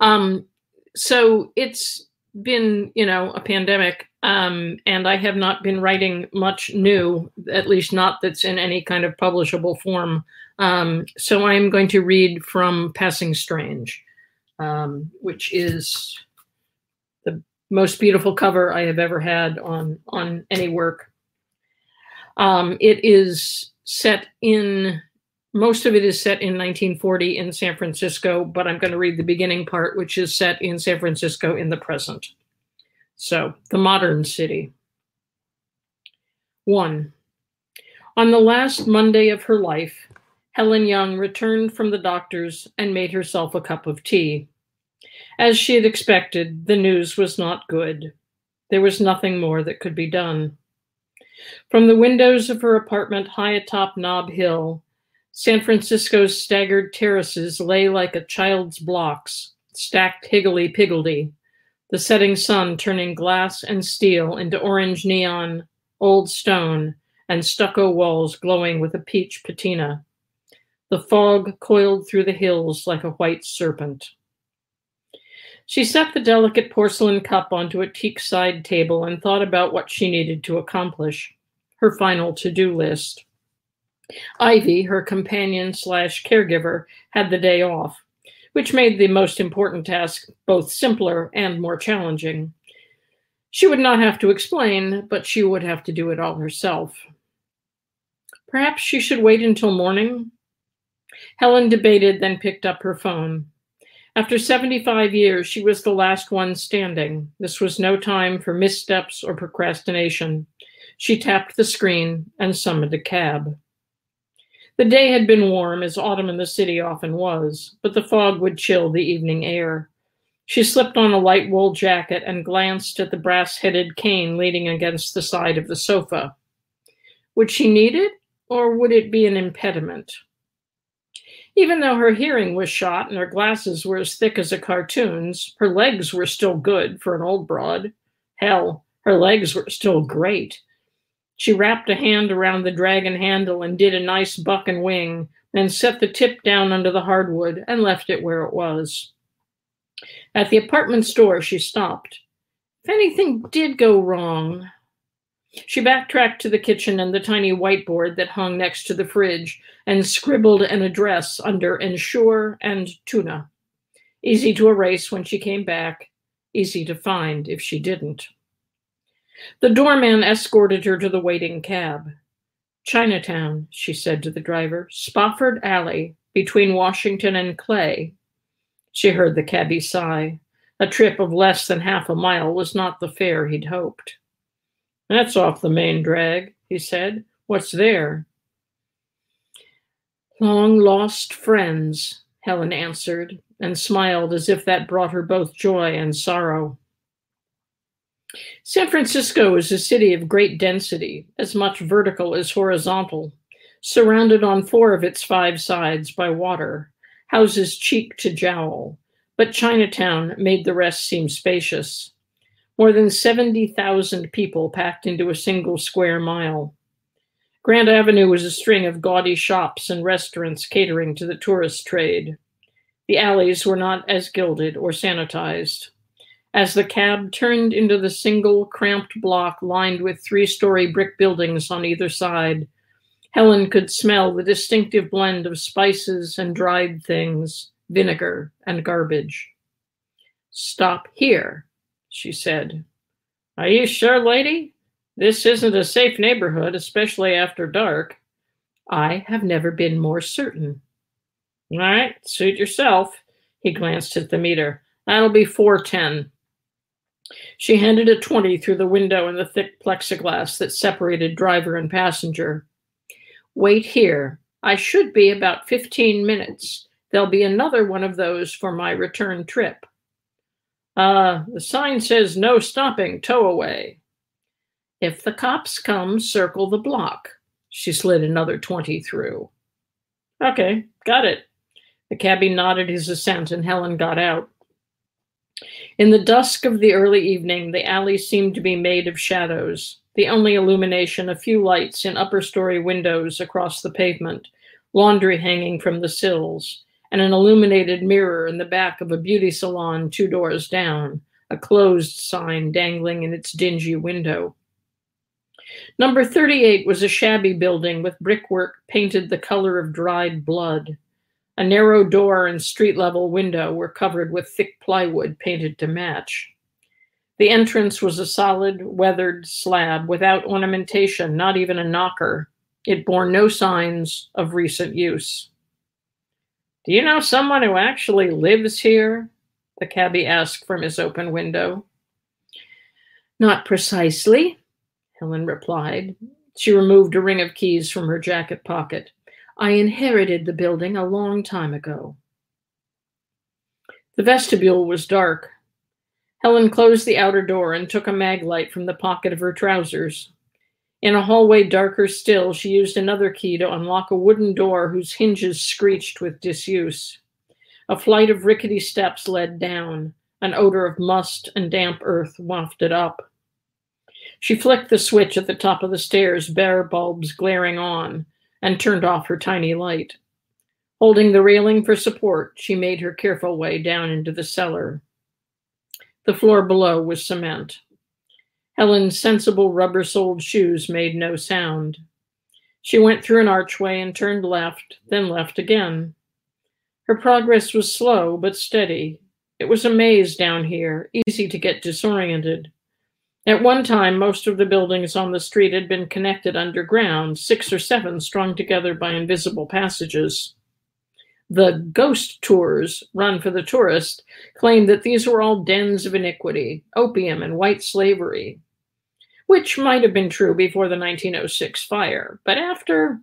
Um, so it's been, you know, a pandemic, um, and I have not been writing much new, at least not that's in any kind of publishable form. Um, so I'm going to read from Passing Strange, um, which is the most beautiful cover I have ever had on on any work. Um, it is set in most of it is set in 1940 in San Francisco, but I'm going to read the beginning part, which is set in San Francisco in the present. So, the modern city. One. On the last Monday of her life, Helen Young returned from the doctor's and made herself a cup of tea. As she had expected, the news was not good. There was nothing more that could be done. From the windows of her apartment high atop Nob Hill, San Francisco's staggered terraces lay like a child's blocks, stacked higgledy-piggledy, the setting sun turning glass and steel into orange neon, old stone, and stucco walls glowing with a peach patina. The fog coiled through the hills like a white serpent. She set the delicate porcelain cup onto a teak side table and thought about what she needed to accomplish, her final to do list. Ivy, her companion slash caregiver, had the day off, which made the most important task both simpler and more challenging. She would not have to explain, but she would have to do it all herself. Perhaps she should wait until morning? Helen debated, then picked up her phone. After 75 years, she was the last one standing. This was no time for missteps or procrastination. She tapped the screen and summoned a cab. The day had been warm, as autumn in the city often was, but the fog would chill the evening air. She slipped on a light wool jacket and glanced at the brass headed cane leaning against the side of the sofa. Would she need it, or would it be an impediment? Even though her hearing was shot and her glasses were as thick as a cartoon's, her legs were still good for an old broad. Hell, her legs were still great. She wrapped a hand around the dragon handle and did a nice buck and wing, then set the tip down under the hardwood and left it where it was. At the apartment store, she stopped. If anything did go wrong, she backtracked to the kitchen and the tiny whiteboard that hung next to the fridge and scribbled an address under ensure and tuna. Easy to erase when she came back, easy to find if she didn't. The doorman escorted her to the waiting cab. Chinatown, she said to the driver, Spofford Alley, between Washington and Clay. She heard the cabby sigh. A trip of less than half a mile was not the fare he'd hoped. That's off the main drag, he said. What's there? Long lost friends, Helen answered, and smiled as if that brought her both joy and sorrow. San Francisco is a city of great density, as much vertical as horizontal, surrounded on four of its five sides by water, houses cheek to jowl, but Chinatown made the rest seem spacious. More than 70,000 people packed into a single square mile. Grant Avenue was a string of gaudy shops and restaurants catering to the tourist trade. The alleys were not as gilded or sanitized. As the cab turned into the single cramped block lined with three story brick buildings on either side, Helen could smell the distinctive blend of spices and dried things, vinegar and garbage. Stop here, she said. Are you sure, lady? This isn't a safe neighborhood, especially after dark. I have never been more certain. All right, suit yourself. He glanced at the meter. That'll be 410. She handed a 20 through the window in the thick plexiglass that separated driver and passenger. Wait here. I should be about 15 minutes. There'll be another one of those for my return trip. Uh, the sign says no stopping, tow away. If the cops come, circle the block. She slid another 20 through. Okay, got it. The cabbie nodded his assent and Helen got out. In the dusk of the early evening, the alley seemed to be made of shadows, the only illumination a few lights in upper story windows across the pavement, laundry hanging from the sills, and an illuminated mirror in the back of a beauty salon two doors down, a closed sign dangling in its dingy window. Number 38 was a shabby building with brickwork painted the color of dried blood. A narrow door and street level window were covered with thick plywood painted to match. The entrance was a solid, weathered slab without ornamentation, not even a knocker. It bore no signs of recent use. Do you know someone who actually lives here? The cabbie asked from his open window. Not precisely, Helen replied. She removed a ring of keys from her jacket pocket. I inherited the building a long time ago. The vestibule was dark. Helen closed the outer door and took a mag light from the pocket of her trousers. In a hallway darker still, she used another key to unlock a wooden door whose hinges screeched with disuse. A flight of rickety steps led down. An odor of must and damp earth wafted up. She flicked the switch at the top of the stairs, bare bulbs glaring on, and turned off her tiny light. Holding the railing for support, she made her careful way down into the cellar. The floor below was cement. Helen's sensible rubber soled shoes made no sound. She went through an archway and turned left, then left again. Her progress was slow but steady. It was a maze down here, easy to get disoriented. At one time, most of the buildings on the street had been connected underground, six or seven strung together by invisible passages. The ghost tours run for the tourist claimed that these were all dens of iniquity, opium, and white slavery, which might have been true before the 1906 fire, but after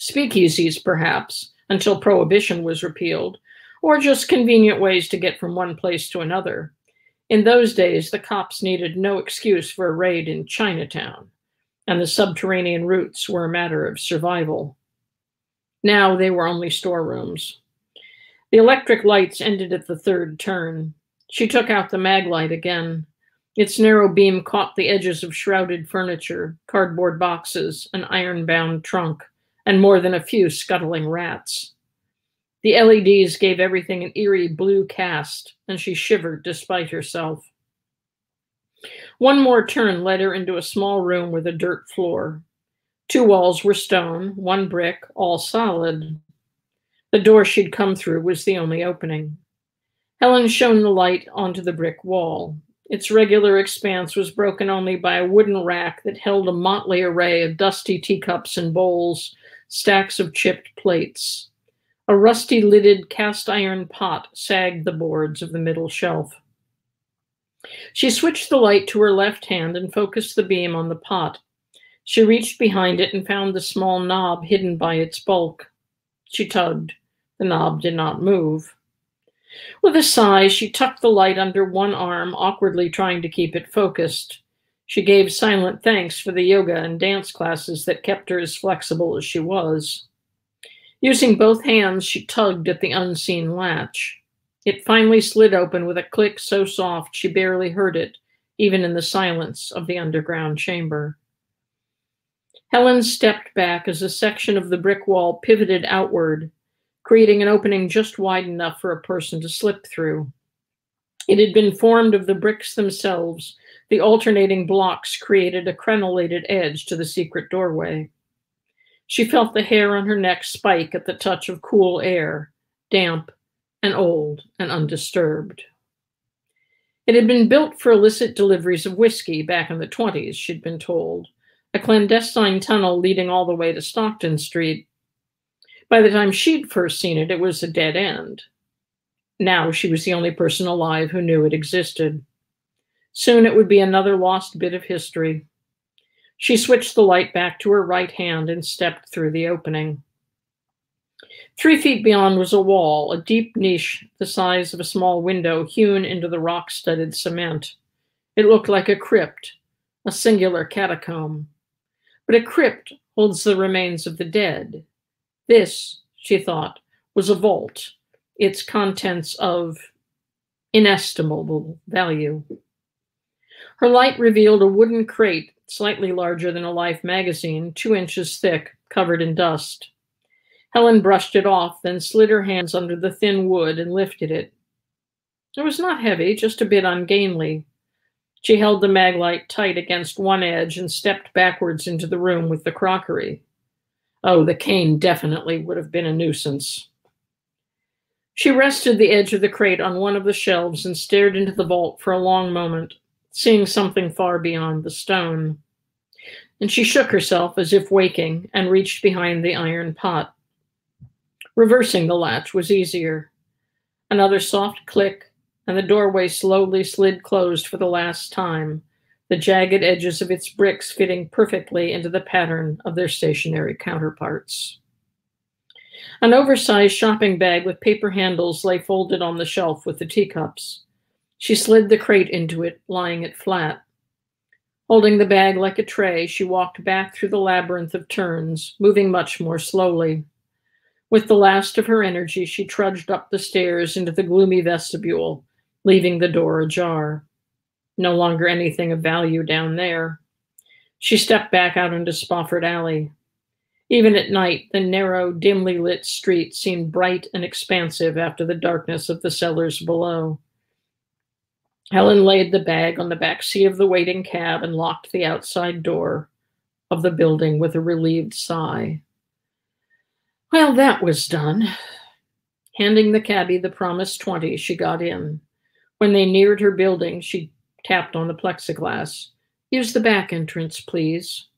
speakeasies, perhaps, until prohibition was repealed, or just convenient ways to get from one place to another. In those days, the cops needed no excuse for a raid in Chinatown, and the subterranean routes were a matter of survival. Now they were only storerooms. The electric lights ended at the third turn. She took out the mag light again. Its narrow beam caught the edges of shrouded furniture, cardboard boxes, an iron bound trunk, and more than a few scuttling rats. The LEDs gave everything an eerie blue cast, and she shivered despite herself. One more turn led her into a small room with a dirt floor. Two walls were stone, one brick, all solid. The door she'd come through was the only opening. Helen shone the light onto the brick wall. Its regular expanse was broken only by a wooden rack that held a motley array of dusty teacups and bowls, stacks of chipped plates. A rusty lidded cast iron pot sagged the boards of the middle shelf. She switched the light to her left hand and focused the beam on the pot. She reached behind it and found the small knob hidden by its bulk. She tugged. The knob did not move. With a sigh, she tucked the light under one arm, awkwardly trying to keep it focused. She gave silent thanks for the yoga and dance classes that kept her as flexible as she was. Using both hands, she tugged at the unseen latch. It finally slid open with a click so soft she barely heard it, even in the silence of the underground chamber. Helen stepped back as a section of the brick wall pivoted outward, creating an opening just wide enough for a person to slip through. It had been formed of the bricks themselves. The alternating blocks created a crenellated edge to the secret doorway. She felt the hair on her neck spike at the touch of cool air, damp and old and undisturbed. It had been built for illicit deliveries of whiskey back in the 20s, she'd been told, a clandestine tunnel leading all the way to Stockton Street. By the time she'd first seen it, it was a dead end. Now she was the only person alive who knew it existed. Soon it would be another lost bit of history. She switched the light back to her right hand and stepped through the opening. Three feet beyond was a wall, a deep niche the size of a small window hewn into the rock studded cement. It looked like a crypt, a singular catacomb. But a crypt holds the remains of the dead. This, she thought, was a vault, its contents of inestimable value. Her light revealed a wooden crate slightly larger than a Life magazine, two inches thick, covered in dust. Helen brushed it off, then slid her hands under the thin wood and lifted it. It was not heavy, just a bit ungainly. She held the maglite tight against one edge and stepped backwards into the room with the crockery. Oh, the cane definitely would have been a nuisance. She rested the edge of the crate on one of the shelves and stared into the vault for a long moment, seeing something far beyond the stone. And she shook herself as if waking and reached behind the iron pot. Reversing the latch was easier. Another soft click, and the doorway slowly slid closed for the last time, the jagged edges of its bricks fitting perfectly into the pattern of their stationary counterparts. An oversized shopping bag with paper handles lay folded on the shelf with the teacups. She slid the crate into it, lying it flat. Holding the bag like a tray, she walked back through the labyrinth of turns, moving much more slowly. With the last of her energy, she trudged up the stairs into the gloomy vestibule, leaving the door ajar. No longer anything of value down there. She stepped back out into Spofford Alley. Even at night, the narrow, dimly lit street seemed bright and expansive after the darkness of the cellars below. Helen laid the bag on the back seat of the waiting cab and locked the outside door of the building with a relieved sigh. Well, that was done. Handing the cabbie the promised 20, she got in. When they neared her building, she tapped on the plexiglass. Use the back entrance, please.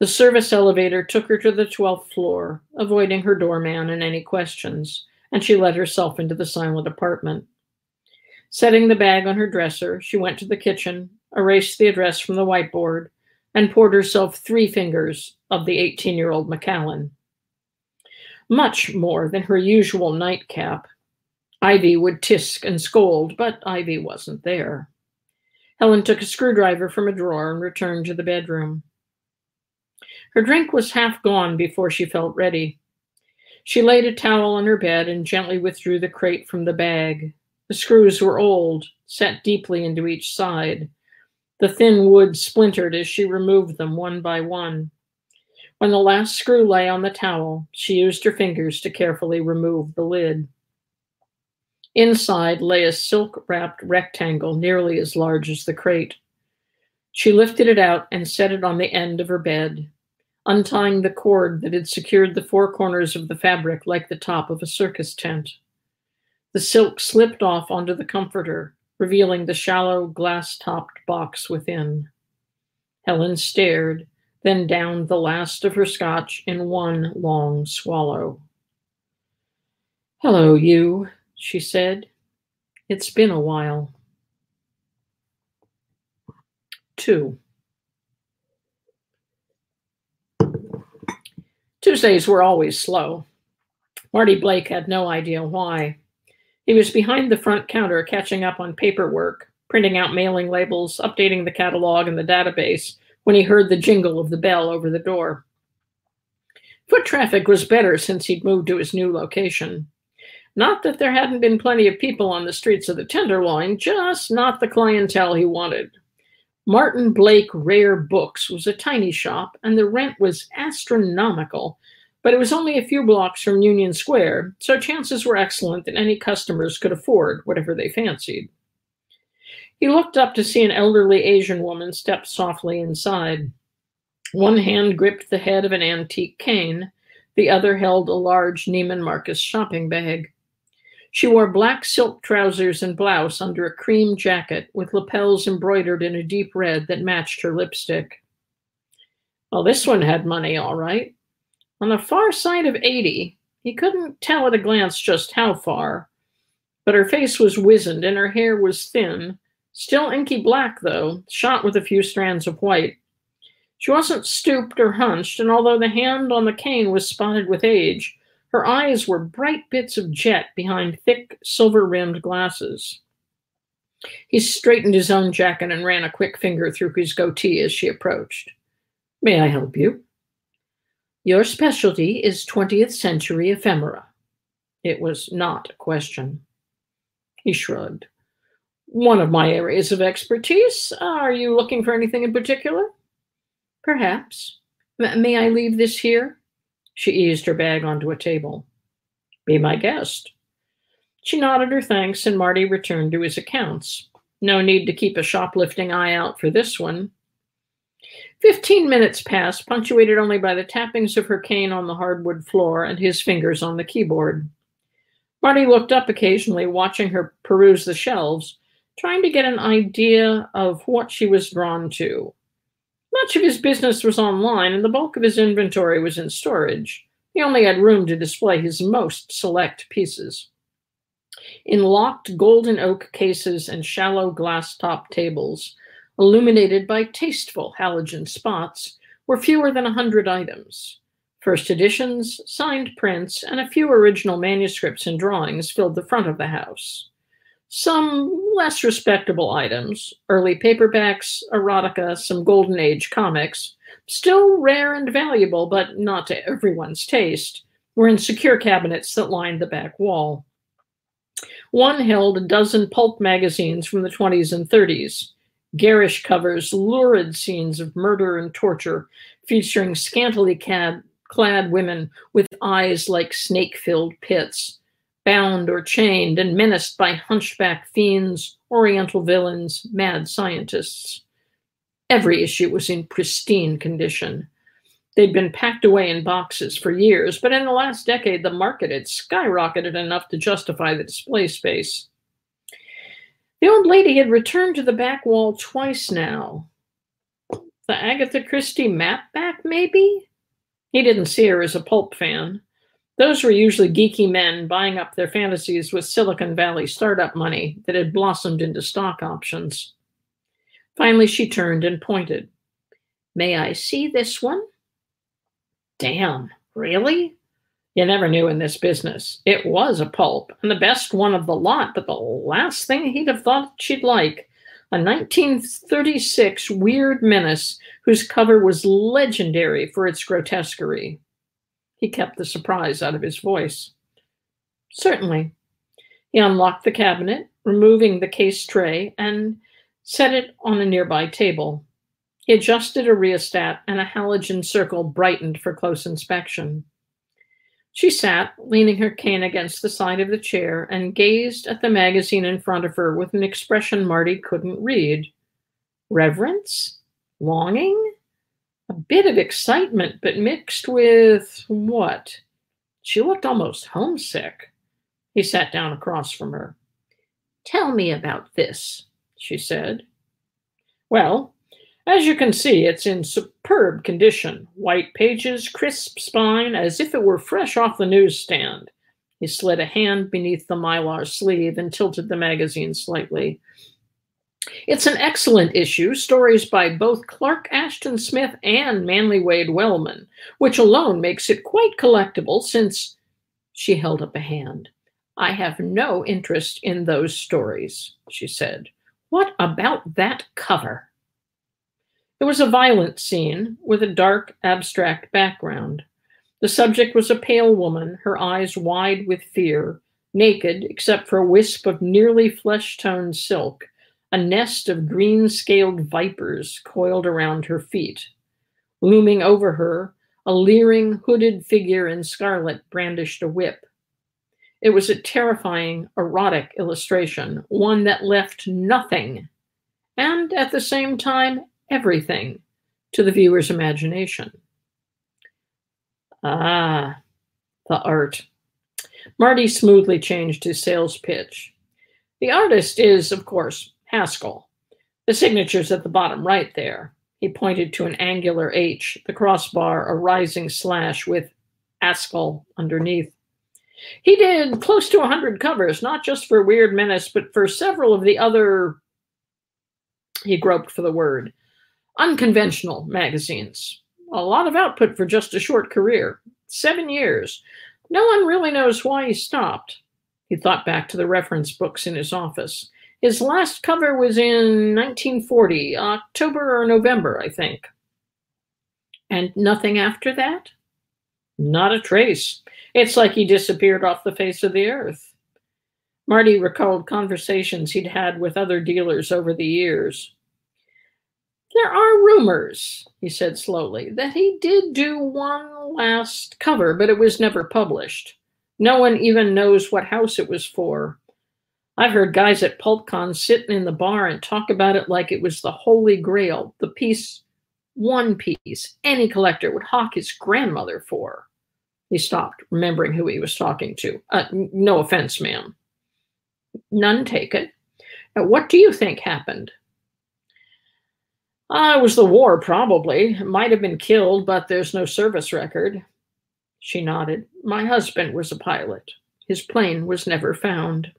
The service elevator took her to the 12th floor, avoiding her doorman and any questions, and she let herself into the silent apartment. Setting the bag on her dresser, she went to the kitchen, erased the address from the whiteboard, and poured herself three fingers of the 18 year old Macallan much more than her usual nightcap. Ivy would tisk and scold, but Ivy wasn't there. Helen took a screwdriver from a drawer and returned to the bedroom. Her drink was half gone before she felt ready. She laid a towel on her bed and gently withdrew the crate from the bag. The screws were old, set deeply into each side. The thin wood splintered as she removed them one by one. When the last screw lay on the towel, she used her fingers to carefully remove the lid. Inside lay a silk wrapped rectangle nearly as large as the crate. She lifted it out and set it on the end of her bed, untying the cord that had secured the four corners of the fabric like the top of a circus tent. The silk slipped off onto the comforter, revealing the shallow glass topped box within. Helen stared then downed the last of her scotch in one long swallow. Hello, you, she said. It's been a while. Two. Tuesdays were always slow. Marty Blake had no idea why. He was behind the front counter catching up on paperwork, printing out mailing labels, updating the catalog and the database, when he heard the jingle of the bell over the door. Foot traffic was better since he'd moved to his new location. Not that there hadn't been plenty of people on the streets of the Tenderloin, just not the clientele he wanted. Martin Blake Rare Books was a tiny shop, and the rent was astronomical, but it was only a few blocks from Union Square, so chances were excellent that any customers could afford whatever they fancied. He looked up to see an elderly Asian woman step softly inside. One hand gripped the head of an antique cane, the other held a large Neiman Marcus shopping bag. She wore black silk trousers and blouse under a cream jacket with lapels embroidered in a deep red that matched her lipstick. Well, this one had money, all right. On the far side of 80, he couldn't tell at a glance just how far, but her face was wizened and her hair was thin, still inky black, though, shot with a few strands of white. She wasn't stooped or hunched, and although the hand on the cane was spotted with age, her eyes were bright bits of jet behind thick, silver rimmed glasses. He straightened his own jacket and ran a quick finger through his goatee as she approached. May I help you? Your specialty is 20th century ephemera. It was not a question. He shrugged. One of my areas of expertise. Are you looking for anything in particular? Perhaps. M- may I leave this here? She eased her bag onto a table. Be my guest. She nodded her thanks, and Marty returned to his accounts. No need to keep a shoplifting eye out for this one. Fifteen minutes passed, punctuated only by the tappings of her cane on the hardwood floor and his fingers on the keyboard. Marty looked up occasionally, watching her peruse the shelves, trying to get an idea of what she was drawn to. Much of his business was online, and the bulk of his inventory was in storage. He only had room to display his most select pieces. In locked golden oak cases and shallow glass top tables, illuminated by tasteful halogen spots, were fewer than a hundred items. First editions, signed prints, and a few original manuscripts and drawings filled the front of the house. Some less respectable items, early paperbacks, erotica, some Golden Age comics, still rare and valuable, but not to everyone's taste, were in secure cabinets that lined the back wall. One held a dozen pulp magazines from the 20s and 30s, garish covers, lurid scenes of murder and torture, featuring scantily clad, women with eyes like snake filled pits, bound or chained and menaced by hunchback fiends, oriental villains, mad scientists. Every issue was in pristine condition. They'd been packed away in boxes for years, but in the last decade, the market had skyrocketed enough to justify the display space. The old lady had returned to the back wall twice now. The Agatha Christie map back, maybe? He didn't see her as a pulp fan. Those were usually geeky men buying up their fantasies with Silicon Valley startup money that had blossomed into stock options. Finally, she turned and pointed. May I see this one? Damn, really? You never knew in this business. It was a pulp, and the best one of the lot, but the last thing he'd have thought she'd like. A 1936 weird menace whose cover was legendary for its grotesquerie. He kept the surprise out of his voice. Certainly. He unlocked the cabinet, removing the case tray, and set it on a nearby table. He adjusted a rheostat, and a halogen circle brightened for close inspection. She sat, leaning her cane against the side of the chair, and gazed at the magazine in front of her with an expression Marty couldn't read. Reverence? Longing? A bit of excitement, but mixed with what? She looked almost homesick. He sat down across from her. Tell me about this, she said. Well, as you can see, it's in superb condition. White pages, crisp spine, as if it were fresh off the newsstand. He slid a hand beneath the mylar sleeve and tilted the magazine slightly. It's an excellent issue, stories by both Clark Ashton Smith and Manly Wade Wellman, which alone makes it quite collectible since she held up a hand. I have no interest in those stories, she said. What about that cover? It was a violent scene with a dark, abstract background. The subject was a pale woman, her eyes wide with fear, naked except for a wisp of nearly flesh toned silk, a nest of green scaled vipers coiled around her feet. Looming over her, A leering, hooded figure in scarlet brandished a whip. It was a terrifying, erotic illustration, one that left nothing, and at the same time, everything, to the viewer's imagination. Ah, the art. Marty smoothly changed his sales pitch. The artist is, of course, Haskell. The signature's at the bottom right there. He pointed to an angular H, the crossbar a rising slash with Haskell underneath. He did close to 100 covers, not just for Weird Menace, but for several of the other, he groped for the word, unconventional magazines. A lot of output for just a short career. Seven years. No one really knows why he stopped. He thought back to the reference books in his office. His last cover was in 1940, October or November, I think. And nothing after that? Not a trace. It's like he disappeared off the face of the earth. Marty recalled conversations he'd had with other dealers over the years. There are rumors, he said slowly, that he did do one last cover, but it was never published. No one even knows what house it was for. I've heard guys at PulpCon sitting in the bar and talk about it like it was the holy grail, the piece, one piece any collector would hawk his grandmother for. He stopped, remembering who he was talking to. Uh, no offense, ma'am. None taken. Now, what do you think happened? Uh, it was the war, probably. Might have been killed, but there's no service record. She nodded. My husband was a pilot. His plane was never found.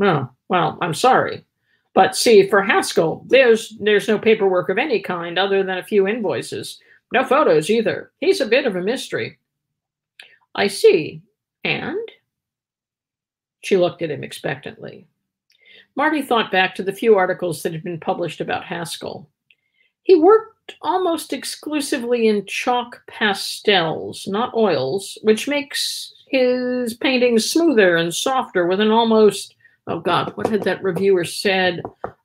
Oh, well, I'm sorry. But see, for Haskell, there's there's no paperwork of any kind other than a few invoices. No photos either. He's a bit of a mystery. I see. And? She looked at him expectantly. Marty thought back to the few articles that had been published about Haskell. He worked almost exclusively in chalk pastels, not oils, which makes his paintings smoother and softer with an almost, oh God, what had that reviewer said?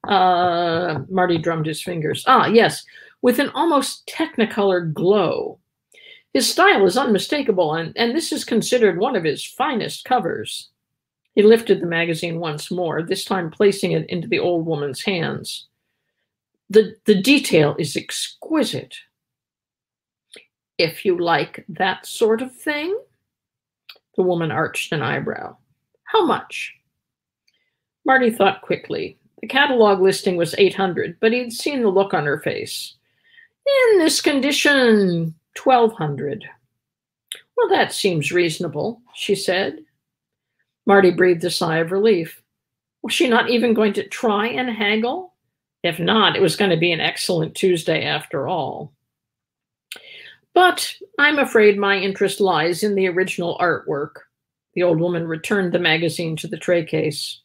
Uh, Marty drummed his fingers. Ah, yes, with an almost technicolor glow. His style is unmistakable, and, and this is considered one of his finest covers. He lifted the magazine once more, this time placing it into the old woman's hands. The, the detail is exquisite. If you like that sort of thing, the woman arched an eyebrow. How much? Marty thought quickly. The catalog listing was 800, but he'd seen the look on her face. In this condition, 1200. Well, that seems reasonable, she said. Marty breathed a sigh of relief. Was she not even going to try and haggle? If not, it was going to be an excellent Tuesday after all. But I'm afraid my interest lies in the original artwork. The old woman returned the magazine to the tray case.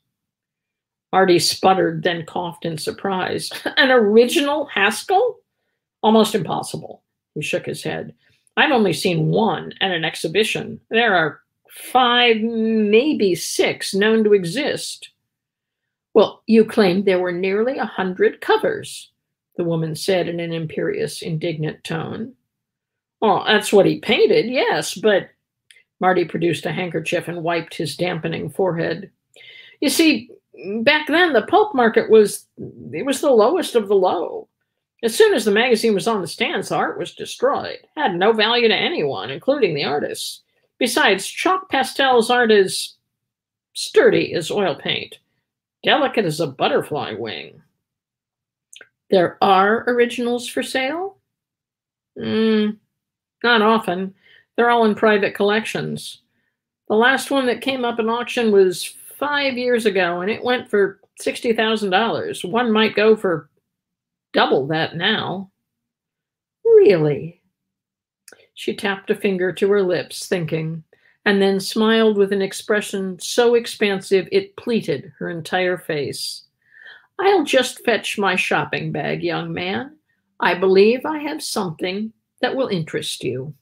Marty sputtered, then coughed in surprise. *laughs* An original Haskell? Almost impossible. He shook his head. I've only seen one at an exhibition. There are five, maybe six known to exist. Well, you claimed there were nearly a hundred covers, the woman said in an imperious, indignant tone. Oh, that's what he painted, yes, but Marty produced a handkerchief and wiped his dampening forehead. You see, back then the pulp market was it was the lowest of the low. As soon as the magazine was on the stands, the art was destroyed. Had no value to anyone, including the artists. Besides, chalk pastels aren't as sturdy as oil paint, delicate as a butterfly wing. There are originals for sale? Mm, not often. They're all in private collections. The last one that came up in auction was five years ago, and it went for $60,000. One might go for double that now. Really? She tapped a finger to her lips, thinking, and then smiled with an expression so expansive it pleated her entire face. I'll just fetch my shopping bag, young man. I believe I have something that will interest you.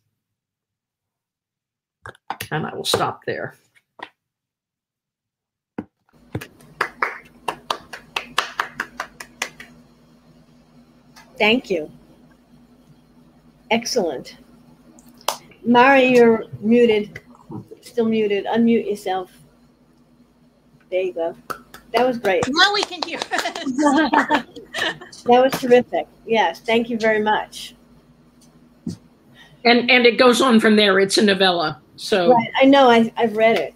And I will stop there. Thank you. Excellent. Mari, you're muted. Still muted. Unmute yourself. There you go. That was great. Now we can hear. *laughs* that was terrific. Yes, thank you very much. And and it goes on from there. It's a novella. So Right, I know. I, I've read it.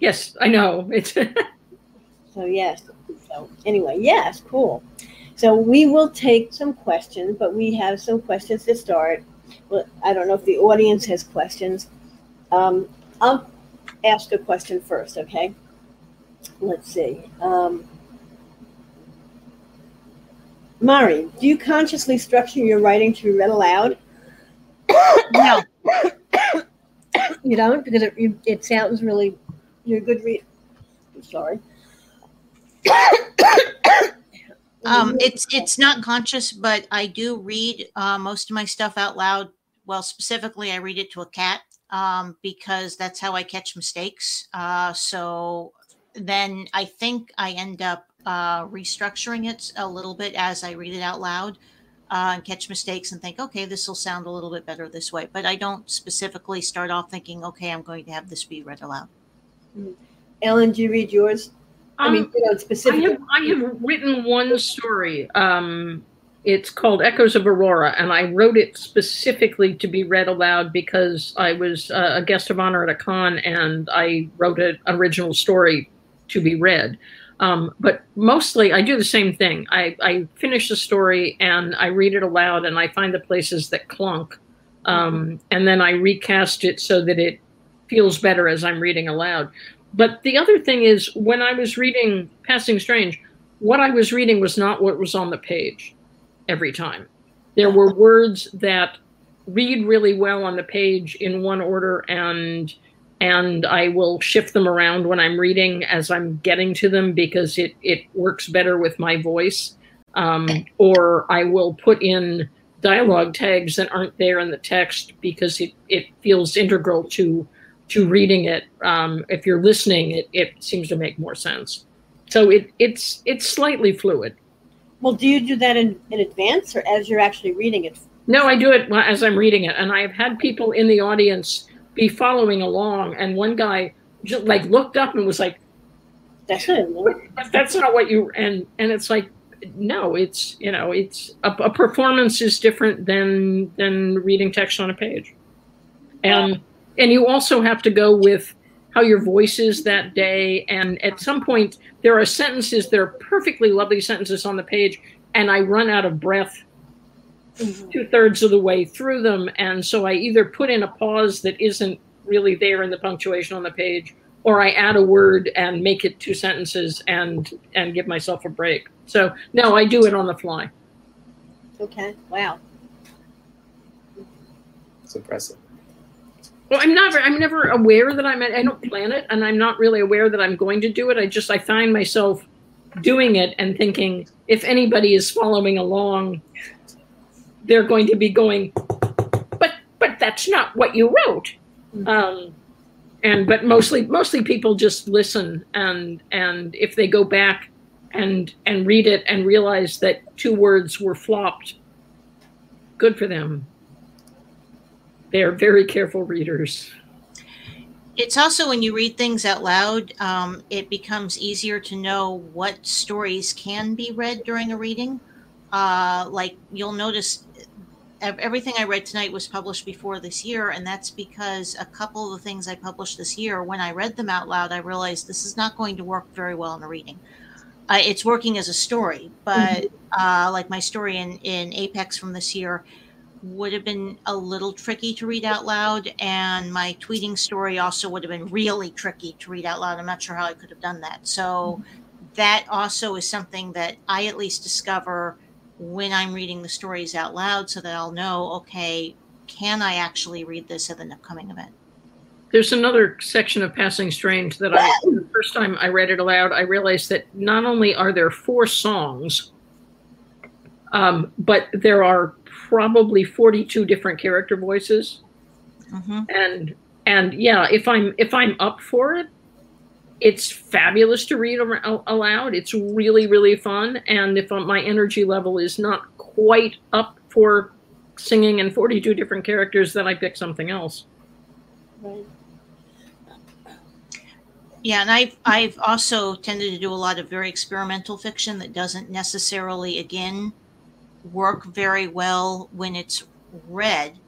yes, I know. It's *laughs* So yes. So anyway, yes, cool. So we will take some questions, but we have some questions to start. Well, I don't know if the audience has questions. Um, I'll ask a question first, okay? Let's see. Um, Mari, do you consciously structure your writing to be read aloud? no, You don't, because it, it sounds really. You're a good reader. I'm sorry. Um, it's it's not conscious, but I do read uh, most of my stuff out loud. Well, specifically, I read it to a cat um, because that's how I catch mistakes. Uh, so then I think I end up uh, restructuring it a little bit as I read it out loud uh, and catch mistakes and think, okay, this will sound a little bit better this way. But I don't specifically start off thinking, okay, I'm going to have this be read aloud. Ellen, do you read yours? I mean, Um, you know, I specifically. have I have written one story. Um, it's called Echoes of Aurora, and I wrote it specifically to be read aloud because I was uh, a guest of honor at a con, and I wrote an original story to be read. Um, but mostly, I do the same thing. I, I finish the story and I read it aloud, and I find the places that clunk, um, and then I recast it so that it feels better as I'm reading aloud. But the other thing is, when I was reading Passing Strange, what I was reading was not what was on the page every time. There were *laughs* words that read really well on the page in one order and and I will shift them around when I'm reading as I'm getting to them because it it works better with my voice. Um, *laughs* or I will put in dialogue tags that aren't there in the text because it, it feels integral to to reading it. Um, if you're listening, it, it seems to make more sense. So it it's it's slightly fluid. Well, do you do that in, in advance or as you're actually reading it? No, I do it as I'm reading it, and I have had people in the audience be following along, and one guy just like looked up and was like, That's. "But "That's not what you," and and it's like, no, it's you know, it's a, a performance is different than than reading text on a page, and and you also have to go with how your voice is that day, and at some point there are sentences that are perfectly lovely sentences on the page, and I run out of breath Mhm. two thirds of the way through them. And so I either put in a pause that isn't really there in the punctuation on the page, or I add a word and make it two sentences and and give myself a break. So no, I do it on the fly. Okay. Wow. It's impressive. Well, I'm never I'm never aware that I'm I don't plan it, and I'm not really aware that I'm going to do it. I just I find myself doing it and thinking if anybody is following along, they're going to be going, but but that's not what you wrote. Um, and but mostly mostly people just listen and and if they go back and and read it and realize that two words were flopped, good for them. They are very careful readers. It's also when you read things out loud, um, it becomes easier to know what stories can be read during a reading. Uh, like you'll notice everything I read tonight was published before this year, and that's because a couple of the things I published this year, when I read them out loud, I realized this is not going to work very well in a reading. Uh, it's working as a story, but uh, like my story in, in Apex from this year, would have been a little tricky to read out loud and my tweeting story also would have been really tricky to read out loud. I'm not sure how i could have done that. So that also is something that i at least discover when i'm reading the stories out loud so that i'll know okay can i actually read this at an upcoming event? There's another section of Passing Strange that I, the first time I read it aloud, I realized that not only are there four songs, um, but there are probably 42 different character voices. mm-hmm. And and yeah, if I'm if I'm up for it, it's fabulous to read aloud. It's really really fun. And if my energy level is not quite up for singing in 42 different characters, then I pick something else. Right. Yeah, and I've I've also tended to do a lot of very experimental fiction that doesn't necessarily, again, work very well when it's read.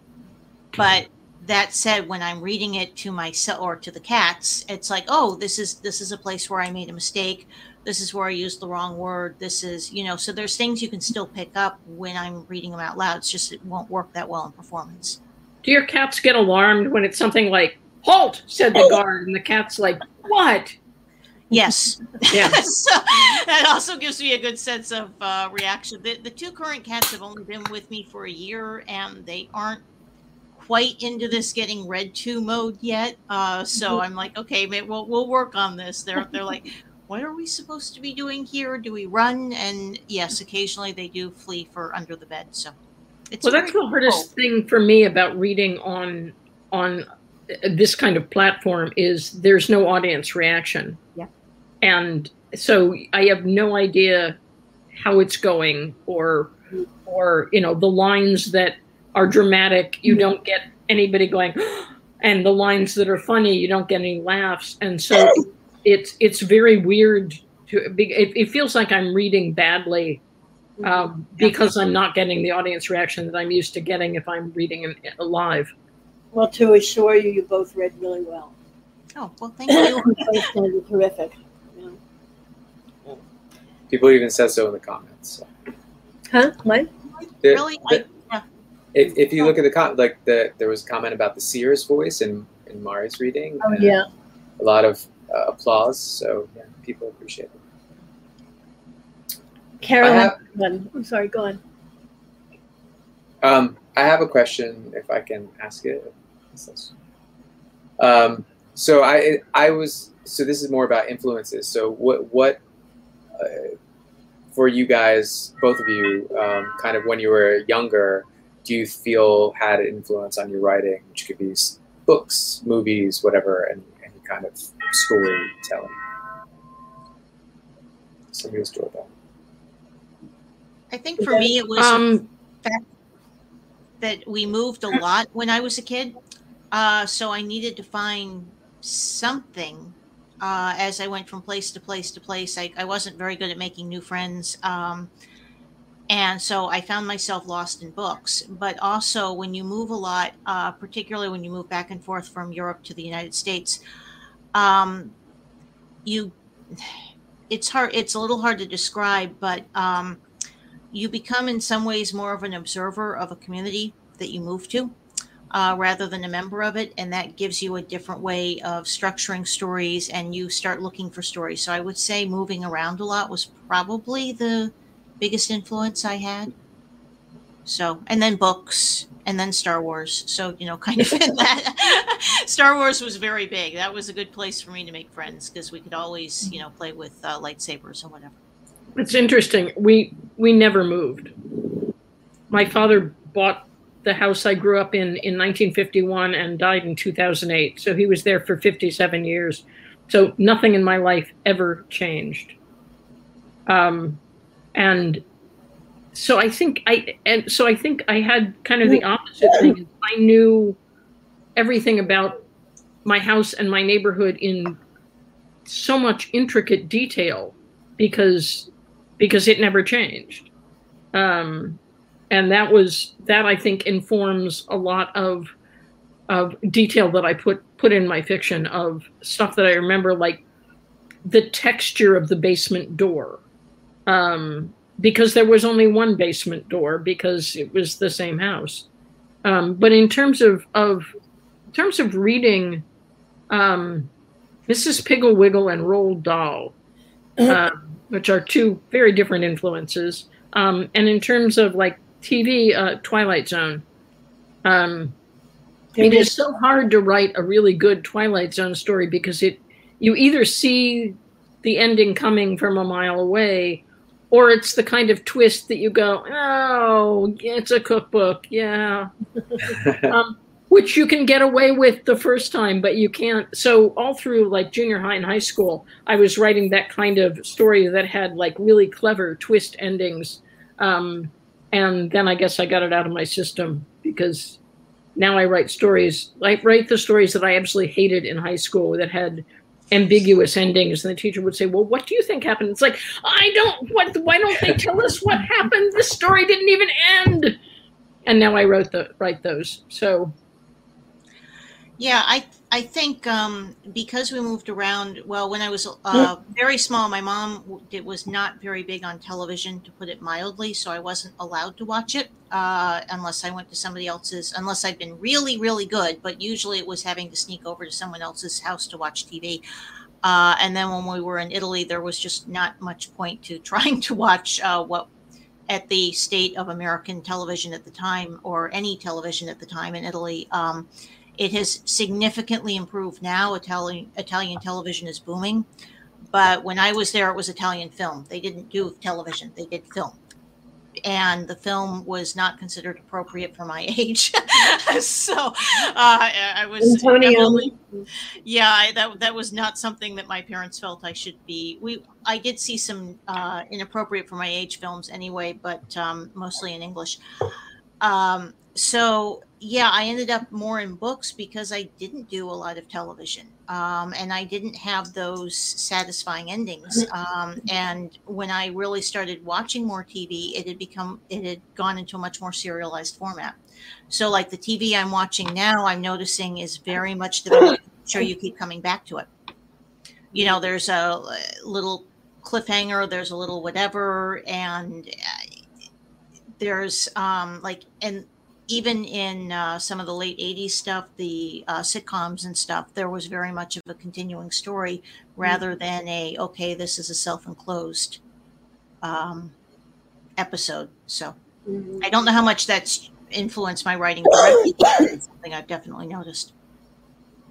But that said, when I'm reading it to myself or to the cats, it's like, oh, this is this is a place where I made a mistake. This is where I used the wrong word. This is, you know, so there's things you can still pick up when I'm reading them out loud. It's just it won't work that well in performance. Do your cats get alarmed when it's something like "Halt!" said the oh. guard, and the cat's like, "What?" Yes. Yeah. *laughs* so that also gives me a good sense of uh, reaction. The, the two current cats have only been with me for a year, and they aren't quite into this getting read to mode yet. Uh, so I'm like, okay, maybe we'll we'll work on this. They're they're like, what are we supposed to be doing here? Do we run? And yes, occasionally they do flee for under the bed. So it's Well, that's the hardest thing for me about reading on on this kind of platform is there's no audience reaction. Yeah. And so I have no idea how it's going or or you know the lines that are dramatic you don't get anybody going *gasps* and the lines that are funny you don't get any laughs and so *laughs* it's it's very weird to be- it, it feels like I'm reading badly um, because I'm not getting the audience reaction that I'm used to getting if I'm reading it live. Well, to assure you, you both read really well. Oh well, thank you. *laughs* Both sounded terrific. Yeah. People even said so in the comments. So. Huh? What? The- really, I, the- if, if you look at the com- like the there was a comment about the seer's voice in in Mari's reading. Oh and yeah. A lot of uh, applause. So yeah, people appreciate it. Carolyn. I have- one. I'm sorry. Go on. Um, I have a question, if I can ask it. Um, so I I was so this is more about influences. So what what for you guys, both of you, um, kind of when you were younger, do you feel had an influence on your writing, which could be books, movies, whatever, and any kind of storytelling? Somebody was doing that. I think for me it was Um, that we moved a lot when I was a kid. Uh, so I needed to find something uh, as I went from place to place to place. I, I wasn't very good at making new friends. Um, and so I found myself lost in books. But also, when you move a lot, uh, particularly when you move back and forth from Europe to the United States, um, you it's hard. It's a little hard to describe, but um, you become in some ways more of an observer of a community that you move to uh, rather than a member of it and that gives you a different way of structuring stories and you start looking for stories. So i would say moving around a lot was probably the biggest influence i had. So and then books and then star wars. So you know kind of in *laughs* that *laughs* star wars was very big. That was a good place for me to make friends because we could always you know play with uh, lightsabers or whatever. It's interesting. We we never moved. My father bought the house I grew up in in 1951 and died in 2008. So he was there for 57 years. So nothing in my life ever changed. Um, and so I think I and so I think I had kind of the opposite thing. I knew everything about my house and my neighborhood in so much intricate detail because because it never changed. Um, and that was that I think informs a lot of of detail that I put put in my fiction of stuff that I remember, like the texture of the basement door, um, because there was only one basement door because it was the same house. Um, but in terms of of in terms of reading, um, Mrs. Piggle Wiggle and Roald Dahl, *clears throat* um, which are two very different influences. Um, and in terms of like TV, uh, Twilight Zone. Um, it is so hard to write a really good Twilight Zone story because it you either see the ending coming from a mile away, or it's the kind of twist that you go, oh, it's a cookbook, yeah, *laughs* um, which you can get away with the first time, but you can't. So all through like junior high and high school, I was writing that kind of story that had like really clever twist endings, um, and then I guess I got it out of my system because now I write stories. I write the stories that I absolutely hated in high school that had ambiguous endings, and the teacher would say, "Well, what do you think happened?" It's like I don't. What? Why don't they tell us what happened? The story didn't even end. And now I wrote the write those. So yeah, I I think um, because we moved around. Well, when I was uh, very small, my mom it was not very big on television, to put it mildly. So I wasn't allowed to watch it uh, unless I went to somebody else's. Unless I'd been really really good, but usually it was having to sneak over to someone else's house to watch TV. Uh, and then when we were in Italy, there was just not much point to *laughs* trying to watch uh, what at the state of American television at the time, or any television at the time in Italy. Um, it has significantly improved now. Italian Italian television is booming, but when I was there, it was Italian film. They didn't do television; they did film, and the film was not considered appropriate for my *laughs* age. so uh, I was Antonio. yeah, I, that that was not something that my parents felt I should be. We I did see some uh, inappropriate for my age films anyway, but um, mostly in English. Um, so yeah, I ended up more in books because I didn't do a lot of television, um, and I didn't have those satisfying endings. Um, and when I really started watching more TV, it had become it had gone into a much more serialized format. So, like the TV I'm watching now, I'm noticing is very much developed. *coughs* Sure, you keep coming back to it. You know, there's a little cliffhanger, there's a little whatever, and uh, there's um, like and even in uh, some of the late 80s stuff, the uh, sitcoms and stuff, there was very much of a continuing story rather mm-hmm. than a, okay, this is a self enclosed um, episode. So mm-hmm. I don't know how much that's influenced my writing directly, it's something I've definitely noticed.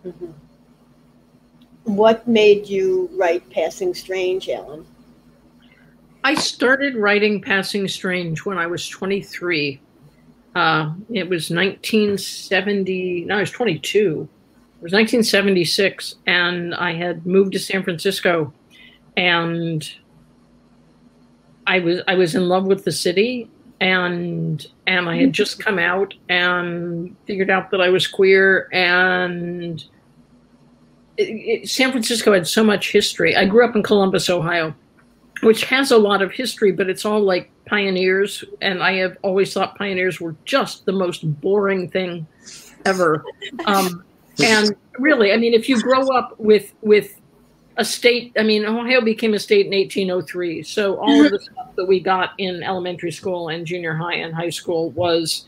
Mm-hmm. What made you write Passing Strange, Ellen? I started writing Passing Strange when I was 23. Uh, it was 1970. No, I was 22. It was 1976, and I had moved to San Francisco, and I was I was in love with the city, and and I had just come out and figured out that I was queer, and it, it, San Francisco had so much history. I grew up in Columbus, Ohio, which has a lot of history, but it's all like pioneers, and I have always thought pioneers were just the most boring thing ever. Um, *laughs* and really, I mean, if you grow up with with a state, I mean, Ohio became a state in 1803, so all of the *laughs* stuff that we got in elementary school and junior high and high school was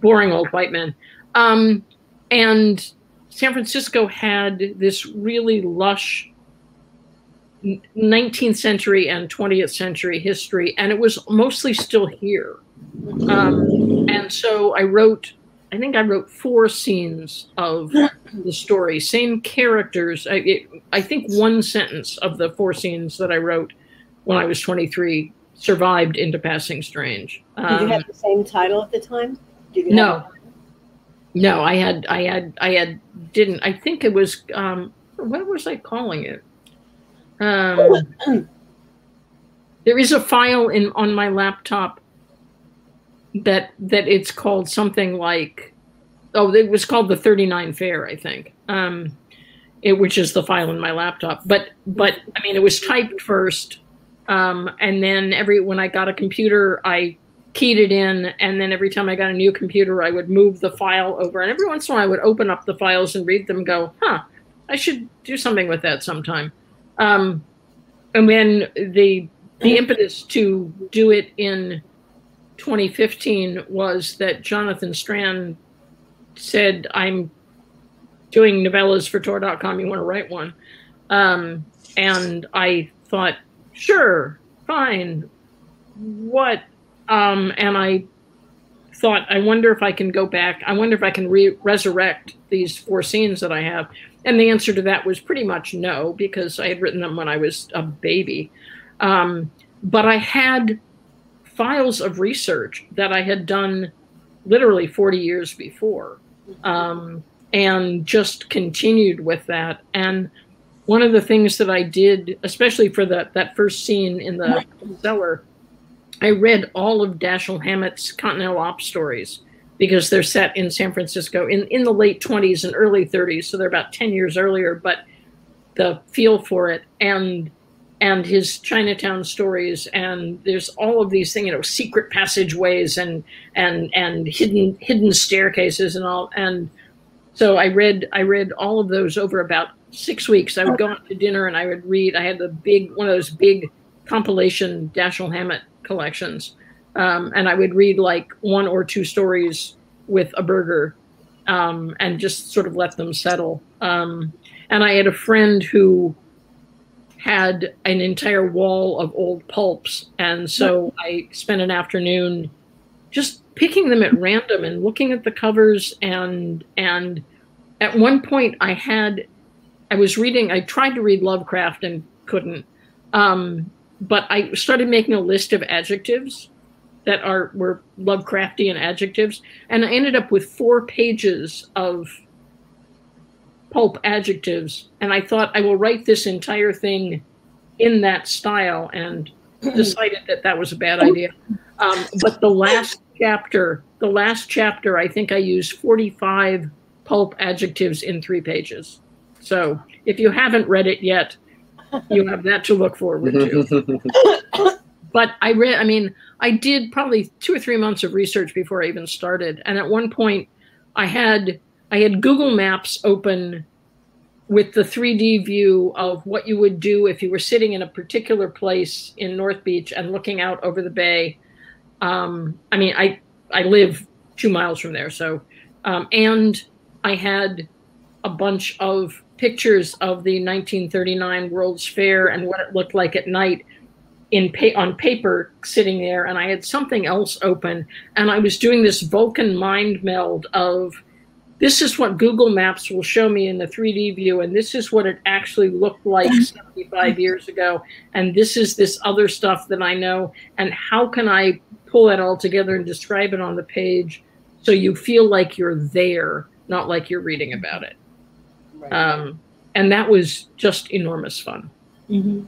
boring old white men. Um, and San Francisco had this really lush 19th century and 20th century history, and it was mostly still here. Um, and so I wrote, I think I wrote four scenes of the story, same characters. I, it, I think one sentence of the four scenes that I wrote when I was 23 survived into Passing Strange. Um, Did you have um, the same title at the time? no. No, I had, I had, I had, didn't. I think it was. Um, what was I calling it? Um, there is a file in on my laptop that that it's called something like oh it was called the 39 fair i think. Um it which is the file in my laptop. But but i mean it was typed first um and then every when i got a computer i keyed it in and then every time i got a new computer i would move the file over. And every once in a while i would open up the files and read them go huh i should do something with that sometime um, and when the the impetus to do it in 2015 was that Jonathan Strahan said, "I'm doing novellas for Tor.com. You want to write one?" Um, and I thought, "Sure, fine. What?" Um, and I thought, I wonder if I can go back. I wonder if I can re- resurrect these four scenes that I have. And the answer to that was pretty much no, because I had written them when I was a baby. Um, but I had files of research that I had done literally 40 years before um, and just continued with that. And one of the things that I did, especially for that, that first scene in the cellar, I read all of Dashiell Hammett's Continental Op stories because they're set in San Francisco in, in the late 20s and early 30s. So they're about 10 years earlier, but the feel for it and and his Chinatown stories and there's all of these things, you know, secret passageways and and and hidden hidden staircases and all. And so I read I read all of those over about six weeks. I would go out to dinner and I would read. I had the big one of those big compilation Dashiell Hammett collections, um, and I would read like one or two stories with a burger, um, and just sort of let them settle. Um, and I had a friend who had an entire wall of old pulps, and so I spent an afternoon just picking them at random and looking at the covers. And and at one point I had I was reading I tried to read Lovecraft and couldn't. Um, but I started making a list of adjectives that are were Lovecraftian adjectives, and I ended up with four pages of pulp adjectives. And I thought I will write this entire thing in that style, and *clears throat* decided that that was a bad idea. Um, but the last chapter, the last chapter, I think I used forty-five pulp adjectives in three pages. So if you haven't read it yet, you have that to look forward to. *laughs* but I read, I mean, I did probably two or three months of research before I even started. And at one point, I had I had Google Maps open with the 3D view of what you would do if you were sitting in a particular place in North Beach and looking out over the bay. Um, I mean, I I live two miles from there, so um, and I had a bunch of pictures of the 1939 World's Fair and what it looked like at night in pa- on paper sitting there and I had something else open and I was doing this Vulcan mind meld of this is what Google Maps will show me in the 3D view and this is what it actually looked like mm-hmm. 75 years ago and this is this other stuff that I know and how can I pull that all together and describe it on the page so you feel like you're there not like you're reading about it Right. Um, and that was just enormous fun. Mm-hmm.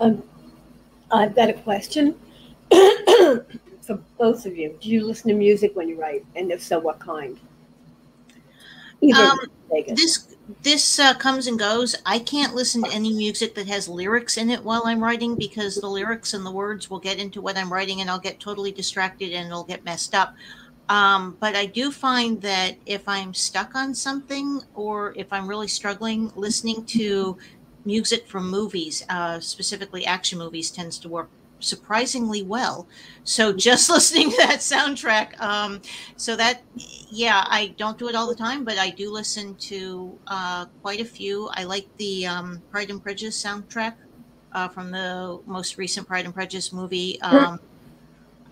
Um, I've got a question *coughs* for both of you. Do you listen to music when you write, and if so, what kind? um, this this uh, comes and goes. I can't listen to any music that has lyrics in it while I'm writing because the lyrics and the words will get into what I'm writing, and I'll get totally distracted and it'll get messed up. Um, but I do find that if I'm stuck on something or if I'm really struggling, listening to music from movies, uh, specifically action movies, tends to work surprisingly well. So *laughs* just listening to that soundtrack, um, so that yeah, I don't do it all the time, but I do listen to uh, quite a few. I like the um, Pride and Prejudice soundtrack uh, from the most recent Pride and Prejudice movie. Um,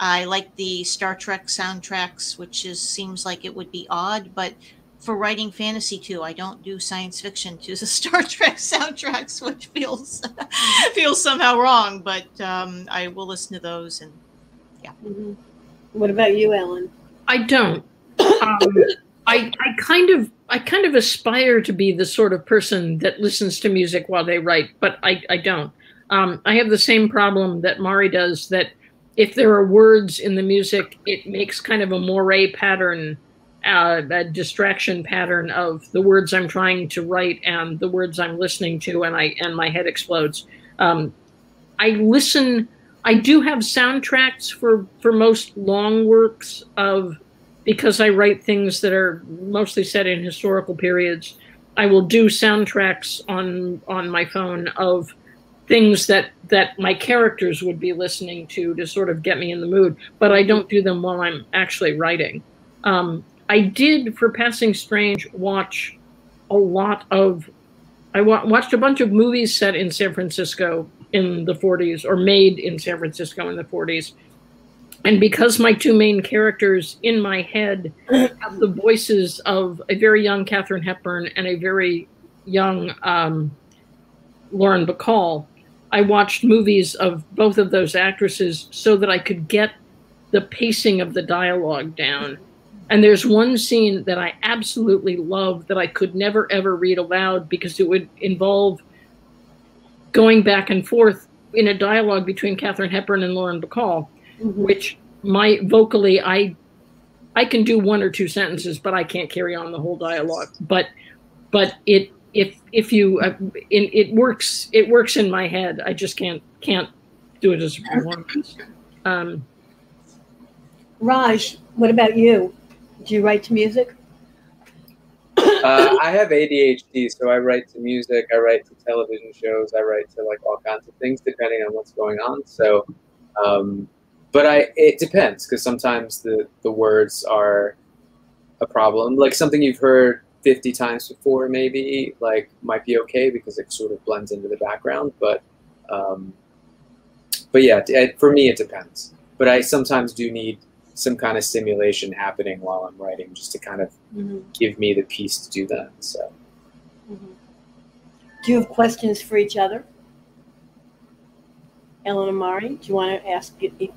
I like the Star Trek soundtracks, which is seems like it would be odd, but for writing fantasy too, I don't do science fiction to the *laughs* Star Trek soundtracks, which feels *laughs* feels somehow wrong. But um, I will listen to those, and yeah. Mm-hmm. What about you, Ellen? I don't. Um, I I kind of I kind of aspire to be the sort of person that listens to music while they write, but I I don't. Um, I have the same problem that Mari does. That if there are words in the music, it makes kind of a moire pattern, uh, a distraction pattern of the words I'm trying to write and the words I'm listening to, and I and my head explodes. Um, I listen. I do have soundtracks for for most long works of because I write things that are mostly set in historical periods. I will do soundtracks on on my phone of things that that my characters would be listening to to sort of get me in the mood but i don't do them while i'm actually writing. Um, i did for passing strange watch a lot of i wa- watched a bunch of movies set in san francisco in the 40s or made in san francisco in the 40s and because my two main characters in my head have the voices of a very young Katharine Hepburn and a very young um, Lauren Bacall, I watched movies of both of those actresses so that I could get the pacing of the dialogue down. And there's one scene that I absolutely love that I could never ever read aloud because it would involve going back and forth in a dialogue between Katharine Hepburn and Lauren Bacall, Mhm. which my vocally I I can do one or two sentences, but I can't carry on the whole dialogue. But but it if if you uh, it, it works it works in my head. I just can't can't do it as a performance. Um, Raj, what about you? Do you write to music? uh, I have ADHD, so I write to music, I write to television shows, I write to like all kinds of things depending on what's going on. So, um, but I it depends because sometimes the the words are a problem. Like something you've heard fifty times before, maybe like might be okay because it sort of blends into the background. But um, but yeah, it, for me it depends. But I sometimes do need some kind of stimulation happening while I'm writing, just to kind of Mm-hmm. give me the peace to do that. So Do you have questions for each other? Ellen and Mari, do you want to ask i- i-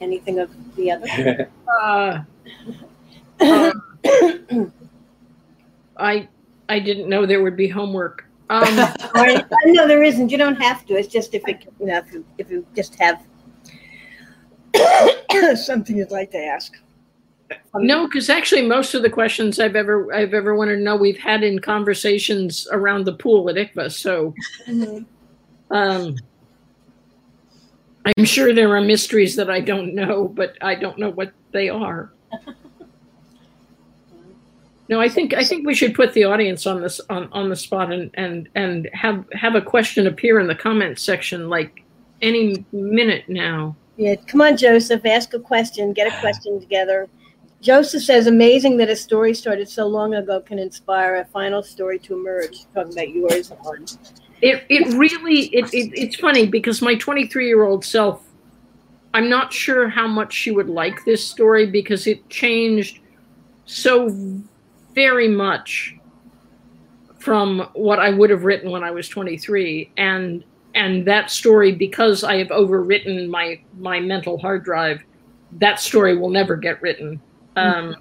anything of the other? *laughs* uh, *coughs* um, I I didn't know there would be homework. Um, *laughs* Right. No, there isn't. You don't have to. It's just if it, you know, if you, if you just have *coughs* something you'd like to ask. no, because actually, most of the questions I've ever I've ever wanted to know we've had in conversations around the pool at ICFA. So Mhm. um, I'm sure there are mysteries that I don't know, but I don't know what they are. *laughs* No, I think I think we should put the audience on this on, on the spot and, and and have have a question appear in the comment section like any minute now. Yeah, come on, Joseph. Ask a question. Get a question together. Joseph says, "Amazing that a story started so long ago can inspire a final story to emerge." Talking about yours on It it really it, it it's funny because my 23 year old self, I'm not sure how much she would like this story because it changed so very much from what I would have written when I was 23 and and that story because I have overwritten my my mental hard drive that story will never get written um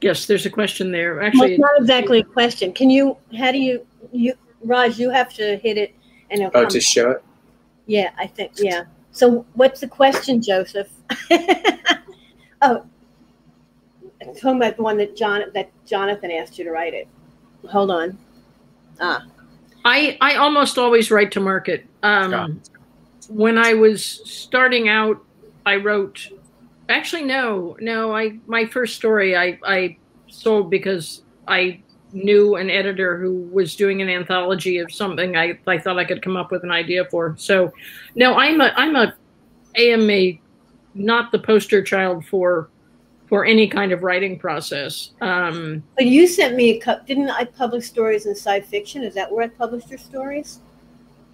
yes there's a question there Well, actually it's not exactly a question. Can you? How do you? You, Raj, you have to hit it, and it'll oh, come. to show it. Yeah, I think. Yeah. So, what's the question, Joseph? *laughs* oh, I'm talking about the one that John that Jonathan asked you to write it. Hold on. Ah, I I almost always write to market. Um, Got when I was starting out, I wrote. Actually, no, no. I my first story I I sold because I knew an editor who was doing an anthology of something I I thought I could come up with an idea for. So, no, I'm a I'm a AMA, not the poster child for for any kind of writing process. Um, but you sent me a cup. Didn't I publish stories in sci fiction? Is that where I published your stories?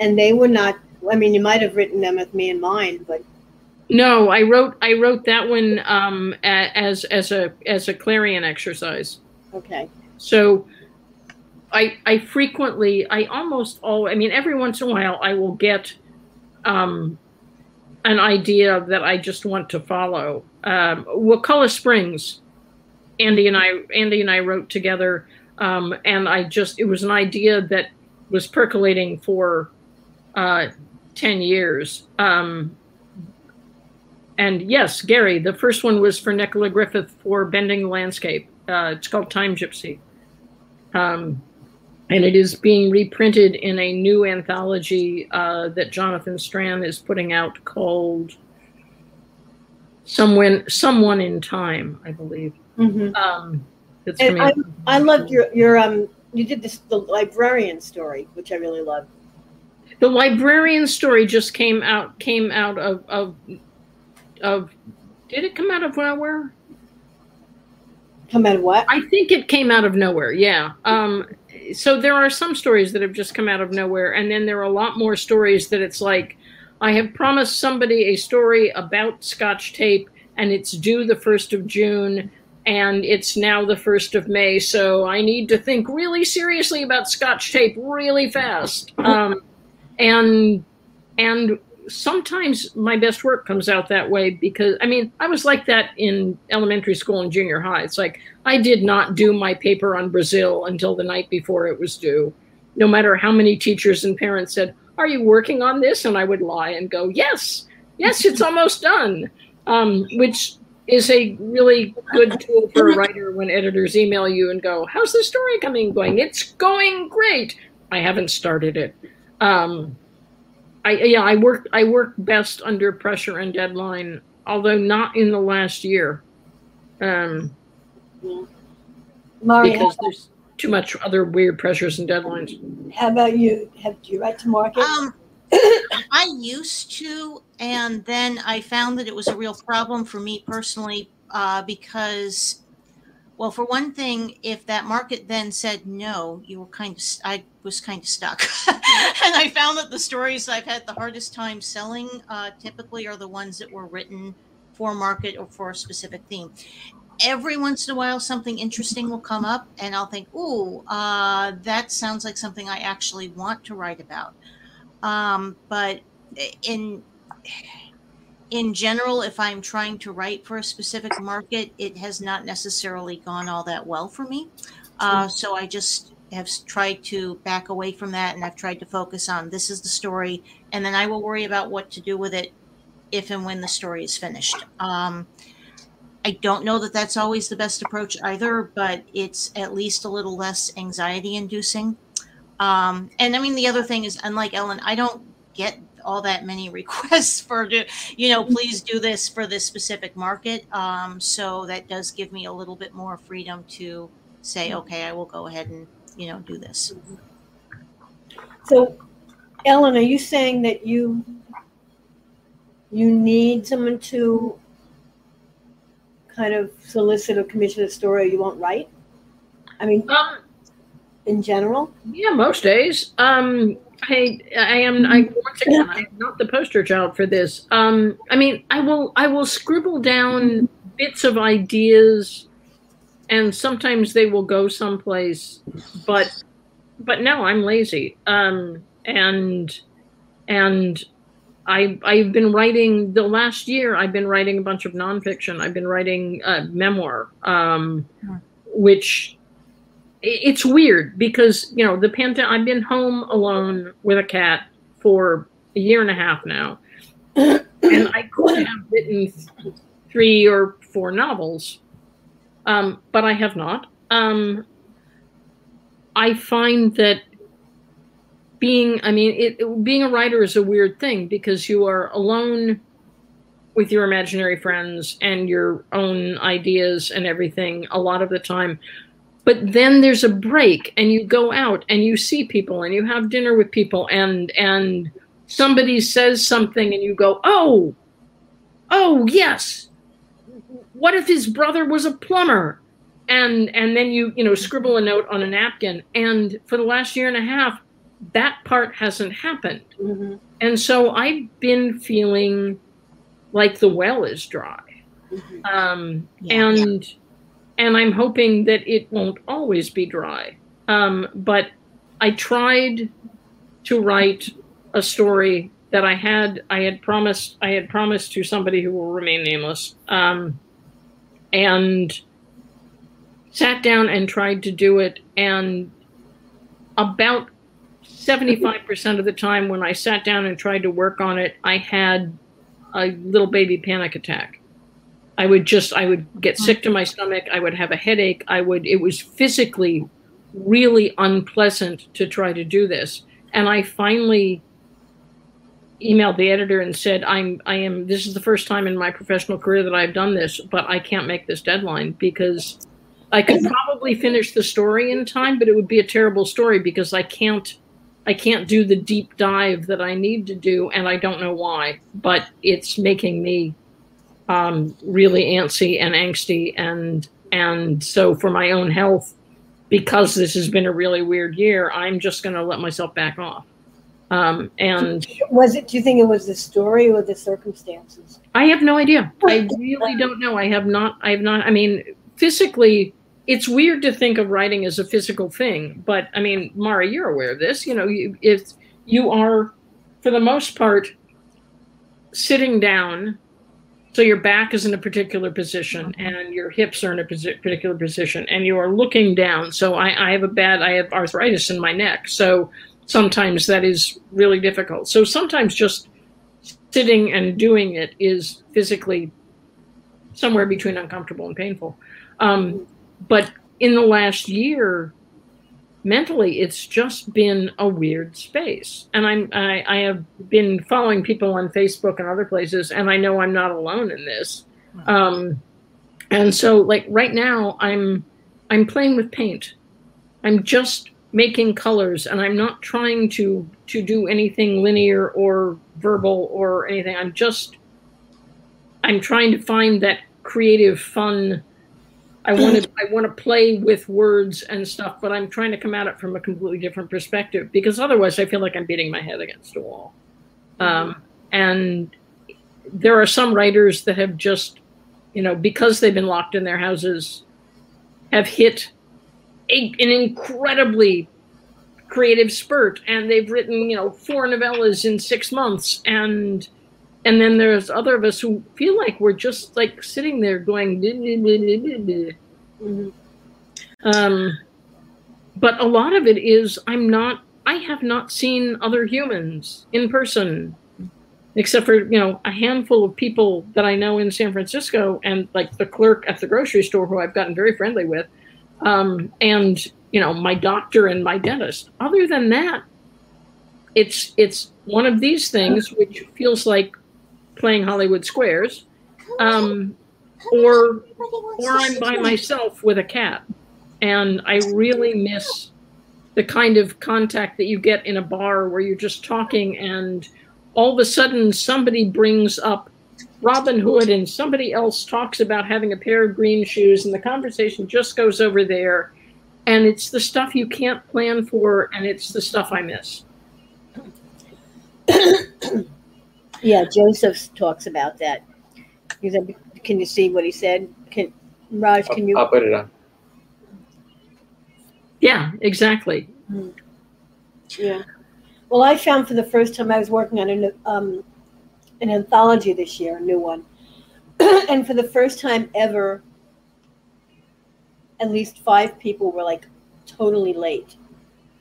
And they were not. I mean, you might have written them with me in mind, but No, I wrote I wrote that one um, as as a as a clarion exercise. okay. So I I frequently I almost all I mean every once in a while I will get um, an idea that I just want to follow. Um, Wakulla Springs, Andy and I Andy and I wrote together, um, and I just it was an idea that was percolating for uh, ten years. Um, and yes, Gary, the first one was for Nicola Griffith for Bending the Landscape. Uh, it's called Time Gypsy. Um, and it is being reprinted in a new anthology uh, that Jonathan Strahan is putting out called Someone Someone in Time, I believe. hmm Um, And coming I loved your your um. You did this the librarian story, which I really loved. the librarian story just came out came out of of of did it come out of nowhere? Come out of what? I think it came out of nowhere. Yeah. Um, so there are some stories that have just come out of nowhere, and then there are a lot more stories that it's like, I have promised somebody a story about Scotch tape, and it's due the first of June, and it's now the first of May, so I need to think really seriously about Scotch tape really fast. *laughs* Um, and and sometimes my best work comes out that way because I mean I was like that in elementary school and junior high. It's like I did not do my paper on Brazil until the night before it was due. no matter how many teachers and parents said, Are you working on this? And I would lie and go, Yes, yes, it's *laughs* almost done. Um, which is a really good tool for a *laughs* writer when editors email you and go, How's the story coming going? It's going great. I haven't started it. Um, I yeah, I work I work best under pressure and deadline, although not in the last year. Um, Mari, because there's too much other weird pressures and deadlines. how about you? Have do you write to market? Um, *coughs* I used to, and then I found that it was a real problem for me personally uh, because, well, for one thing, if that market then said no, you were kind of, I was kind of stuck. *laughs* and I found that the stories I've had the hardest time selling uh, typically are the ones that were written for market or for a specific theme. Every once in a while, something interesting will come up, and I'll think, "Ooh, uh, that sounds like something I actually want to write about." Um, but in in general, if I'm trying to write for a specific market, it has not necessarily gone all that well for me. Uh, so I just have tried to back away from that, and I've tried to focus on this is the story, and then I will worry about what to do with it if and when the story is finished. Um, I don't know that that's always the best approach either, but it's at least a little less anxiety inducing. Um, and I mean, the other thing is, unlike Ellen, I don't get all that many *laughs* requests for, you know, please do this for this specific market. Um, so that does give me a little bit more freedom to say, okay, I will go ahead and, you know, do this. So, Ellen, are you saying that you you need someone to kind of solicit or commission a story or you won't write? I mean, Um, in general? yeah, most days. Um, I I am I once again I'm not the poster child for this. Um, I mean, I will I will scribble down bits of ideas, and sometimes they will go someplace, but but no, I'm lazy. Um, and and I I've been writing the last year. I've been writing a bunch of nonfiction. I've been writing a memoir, um, which it's weird because you know the pandemic. I've been home alone with a cat for a year and a half now, and I could have written three or four novels, um, but I have not. Um, I find that being i mean it, it- being a writer is a weird thing because you are alone with your imaginary friends and your own ideas and everything a lot of the time. But then there's a break and you go out and you see people and you have dinner with people and and somebody says something and you go oh oh yes. What if his brother was a plumber? And and then you you know scribble a note on a napkin. And for the last year and a half that part hasn't happened. Mm-hmm. And so I've been feeling like the well is dry. Mm-hmm. Um, Yeah. and and I'm hoping that it won't always be dry. Um, but I tried to write a story that I had I had promised I had promised to somebody who will remain nameless. Um, and sat down and tried to do it and about 75% of the time when I sat down and tried to work on it, I had a little baby panic attack. I would just, I would get sick to my stomach. I would have a headache. I would, it was physically really unpleasant to try to do this. And I finally emailed the editor and said, I'm, I am, this is the first time in my professional career that I've done this, but I can't make this deadline because I could probably finish the story in time, but it would be a terrible story because I can't I can't do the deep dive that I need to do, and I don't know why. But it's making me um, really antsy and angsty, and and so for my own health, because this has been a really weird year, I'm just going to let myself back off. Um, and Was it? Do you think it was the story or the circumstances? I have no idea. I *laughs* really don't know. I have not. I have not. I mean, physically, it's weird to think of writing as a physical thing. But I mean, Mara, you're aware of this. You know, you, if you are, for the most part, sitting down so your back is in a particular position and your hips are in a particular position and you are looking down. So I, I have a bad, I have arthritis in my neck. So sometimes that is really difficult. So sometimes just sitting and doing it is physically somewhere between uncomfortable and painful. Um, but in the last year, mentally it's just been a weird space. And i'm I, I, have been following people on facebook and other places and i know i'm not alone in this. Um, and so like right now i'm i'm playing with paint. I'm just making colors and i'm not trying to to do anything linear or verbal or anything. I'm just i'm trying to find that creative fun I want *clears throat* to I want to play with words and stuff, but I'm trying to come at it from a completely different perspective because otherwise I feel like I'm beating my head against a wall. Um, and there are some writers that have just, you know, because they've been locked in their houses, have hit a, an incredibly creative spurt, and they've written, you know, four novellas in six months, and and then there's other of us who feel like we're just like sitting there going mm-hmm. um, but a lot of it is i'm not i have not seen other humans in person except for you know a handful of people that i know in san francisco and like the clerk at the grocery store who i've gotten very friendly with um, and you know my doctor and my dentist. Other than that it's it's one of these things which feels like playing Hollywood Squares, um, or or I'm by myself with a cat, and I really miss the kind of contact that you get in a bar where you're just talking and all of a sudden somebody brings up Robin Hood and somebody else talks about having a pair of green shoes and the conversation just goes over there. And it's the stuff you can't plan for and it's the stuff I miss. *coughs* *coughs* *coughs* Yeah, Joseph talks about that. He said, "Can you see what he said? Can Raj? Can you?" I'll put it on. Yeah, exactly. Hmm. Yeah. Well, I found for the first time I was working on an um, an anthology this year, a new one, *clears throat* and for the first time ever, at least five people were like totally late.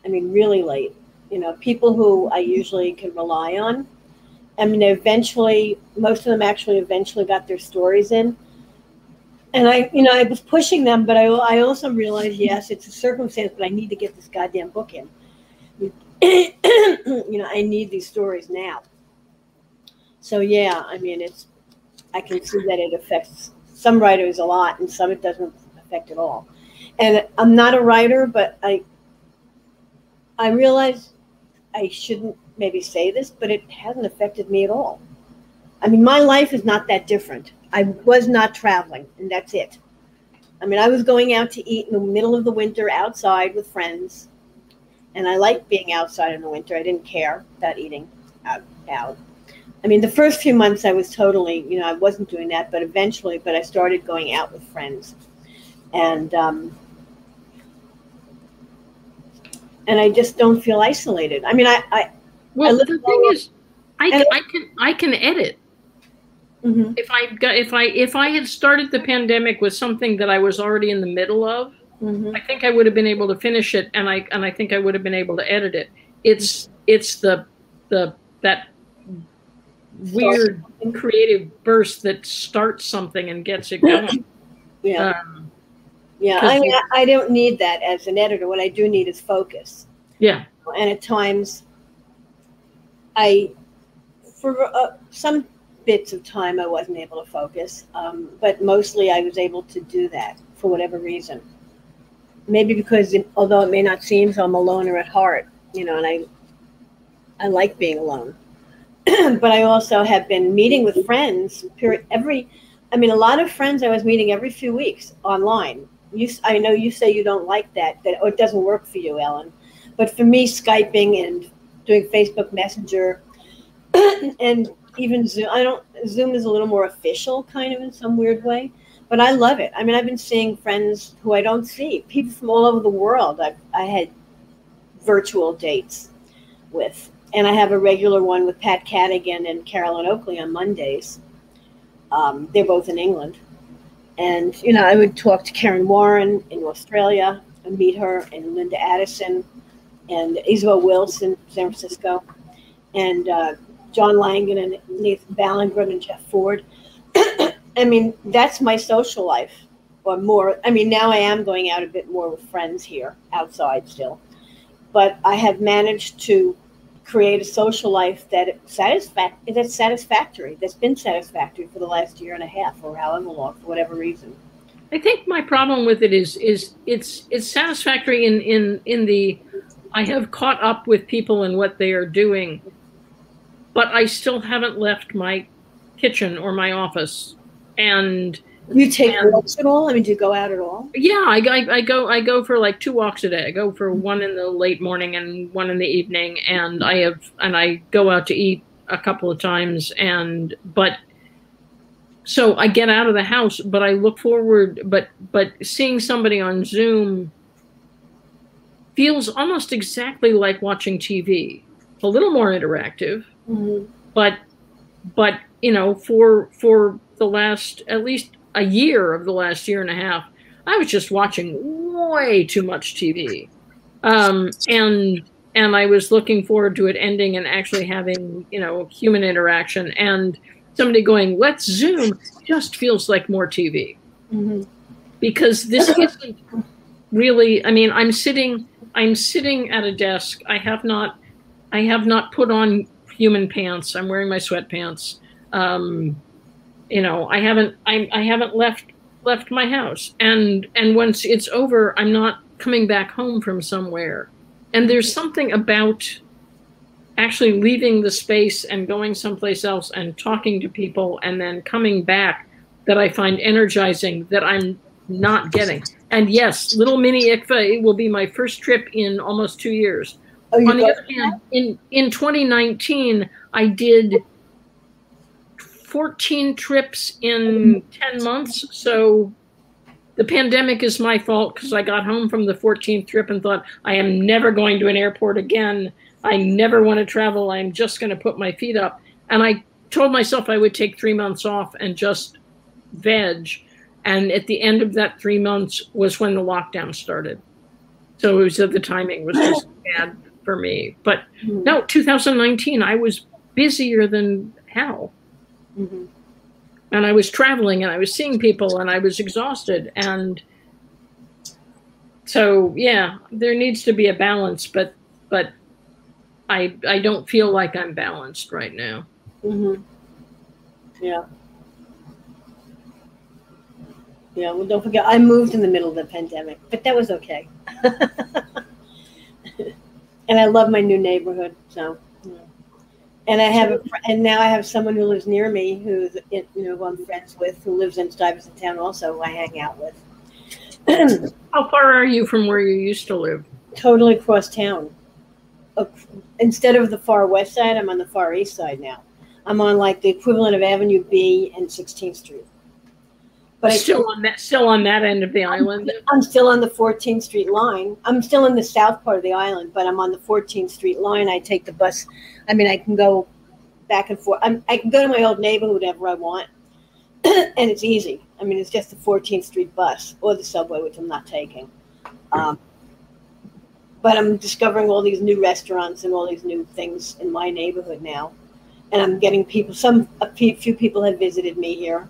I mean, really late. You know, people who I usually can rely on I mean, eventually, most of them actually eventually got their stories in. And I, you know, I was pushing them, but I, I also realized, yes, it's a circumstance, but I need to get this goddamn book in. *clears throat* you know, I need these stories now. So yeah, I mean, it's, I can see that it affects some writers a lot, and some it doesn't affect at all. And I'm not a writer, but I, I realize I shouldn't maybe say this, but it hasn't affected me at all. I mean, my life is not that different. I was not traveling, and that's it. I mean, I was going out to eat in the middle of the winter outside with friends, and I liked being outside in the winter. I didn't care about eating out. out. I mean, the first few months I was totally, you know, I wasn't doing that, but eventually, but I started going out with friends, and um, and I just don't feel isolated. I mean, I, I well, the thing is, I can, I can I can edit. Mm-hmm. If I got if I if I had started the pandemic with something that I was already in the middle of, mm-hmm. I think I would have been able to finish it, and I and I think I would have been able to edit it. It's it's the the that weird creative burst that starts something and gets it going. *coughs* yeah. Um, yeah, I mean, I, I don't need that as an editor. What I do need is focus. Yeah. And at times, I, for uh, some bits of time, I wasn't able to focus, um, but mostly I was able to do that for whatever reason. Maybe because, it, although it may not seem so, I'm a loner at heart, you know, and I, I like being alone. *clears throat* but I also have been meeting with friends every. I mean, a lot of friends I was meeting every few weeks online. You, I know you say you don't like that, that or it doesn't work for you, Ellen. But for me, skyping and doing Facebook Messenger *clears throat* and even Zoom. I don't Zoom is a little more official, kind of in some weird way, but I love it. I mean, I've been seeing friends who I don't see, people from all over the world. I've I had virtual dates with, and I have a regular one with Pat Cadigan and Carolyn Oakley on Mondays. Um, they're both in England. And, you know, I would talk to Kaaron Warren in Australia and meet her, and Linda Addison, and Isabel Wilson, San Francisco, and uh, John Langan and Nathan Ballingrud and Jeff Ford. *clears throat* I mean, that's my social life, or more. I mean, now I am going out a bit more with friends here, outside still, but I have managed to create a social life that satisfac- that's satisfactory. That's been satisfactory for the last year and a half, or however long, for whatever reason. I think my problem with it is is it's it's satisfactory in in in the I have caught up with people and what they are doing, but I still haven't left my kitchen or my office. And You take And- walks at all? I mean, do you go out at all? yeah, I, I, I go I go for like two walks a day. I go for mm-hmm. one in the late morning and one in the evening, and I have and I go out to eat a couple of times. And but so I get out of the house, but I look forward. But but seeing somebody on Zoom feels almost exactly like watching TV. A little more interactive, Mhm. but but you know for for the last at least a year of the last year and a half i was just watching way too much tv um, and and i was looking forward to it ending and actually having you know human interaction and somebody going let's zoom just feels like more tv Mhm. because this *laughs* isn't really i mean i'm sitting i'm sitting at a desk. I have not i have not put on human pants. I'm wearing my sweatpants. Um you know i haven't I, I haven't left left my house. And and once it's over i'm not coming back home from somewhere. And there's something about actually leaving the space and going someplace else and talking to people and then coming back that I find energizing that I'm not getting. And yes, little mini ICFA it will be my first trip in almost two years. Oh, On the other hand, in in 2019, I did 14 trips in 10 months. So the pandemic is my fault because I got home from the 14th trip and thought I am never going to an airport again. I never want to travel. I'm just going to put my feet up. And I told myself I would take three months off and just veg. And at the end of that three months was when the lockdown started. So it was the timing was just bad for me. But Mhm. no, 2019, I was busier than hell. Mhm. And I was traveling and I was seeing people and I was exhausted. And so, yeah, there needs to be a balance, but, but I, I don't feel like I'm balanced right now. Mhm. Yeah. Yeah, well, don't forget, I moved in the middle of the pandemic, but that was okay. *laughs* and I love my new neighborhood, so. you know. And I have, a, and now I have someone who lives near me, who's you know who I'm friends with, who lives in Stuyvesant Town, also who I hang out with. *clears throat* How far are you from where you used to live? totally across town. Instead of the far west side, I'm on the far east side now. I'm on like the equivalent of Avenue B and 16th Street. But still on that, still on that end of the island. I'm still on the 14th Street line. I'm still in the south part of the island, but I'm on the 14th Street line. I take the bus. I mean, I can go back and forth. I'm, I can go to my old neighborhood whenever I want, *clears throat* and it's easy. I mean, it's just the 14th Street bus or the subway, which I'm not taking. Um, but I'm discovering all these new restaurants and all these new things in my neighborhood now, and I'm getting people. Some a few people have visited me here.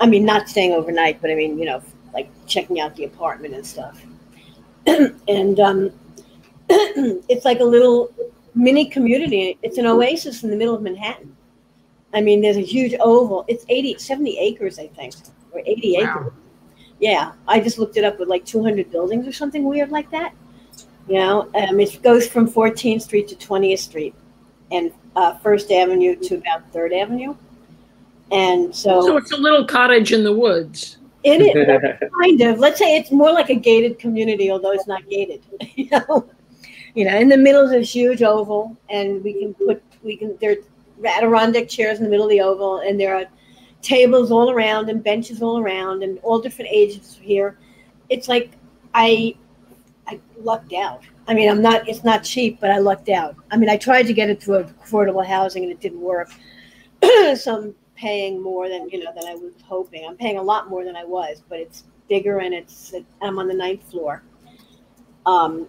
I mean, not staying overnight, but I mean, you know, like checking out the apartment and stuff. *clears throat* and um, *clears throat* it's like a little mini community. It's an oasis in the middle of Manhattan. I mean, there's a huge oval. It's 80, 70 acres, I think, or 80 Wow. acres. Yeah, I just looked it up with like 200 buildings or something weird like that. You know, um, it goes from 14th Street to 20th Street and uh, First Avenue to about Third Avenue. And So so it's a little cottage in the woods. it is *laughs* kind of. Let's say it's more like a gated community, although it's not gated. *laughs* You know, you know, in the middle is this huge oval, and we can put we can there are Adirondack chairs in the middle of the oval, and there are tables all around and benches all around, and all different ages here. It's like I I lucked out. I mean, I'm not. It's not cheap, but I lucked out. I mean, I tried to get it through affordable housing, and it didn't work. *clears throat* Some paying more than you know than I was hoping. I'm paying a lot more than I was, but it's bigger and it's I'm on the ninth floor. Um,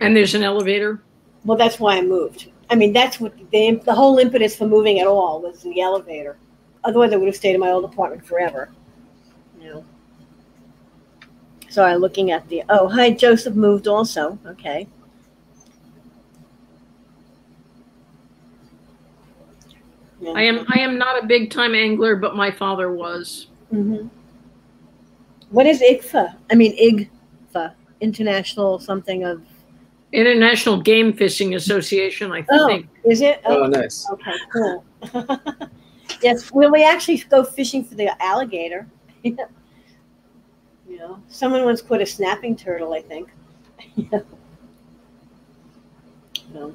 And there's an elevator. well, that's why I moved. I mean, that's what the the whole impetus for moving at all was the elevator. Otherwise, I would have stayed in my old apartment forever. You know. Sorry, looking at the. Oh, hi, Joseph moved also. Okay. Yeah. I am I am not a big time angler, but my father was. hmm What is IGFA? I mean, IGFA, International something of. International Game Fishing Association, I Oh, think. is it? Oh, nice. Okay, cool. *laughs* yes, will we actually go fishing for the alligator? *laughs* you know, someone once caught a snapping turtle, I think. *laughs* So.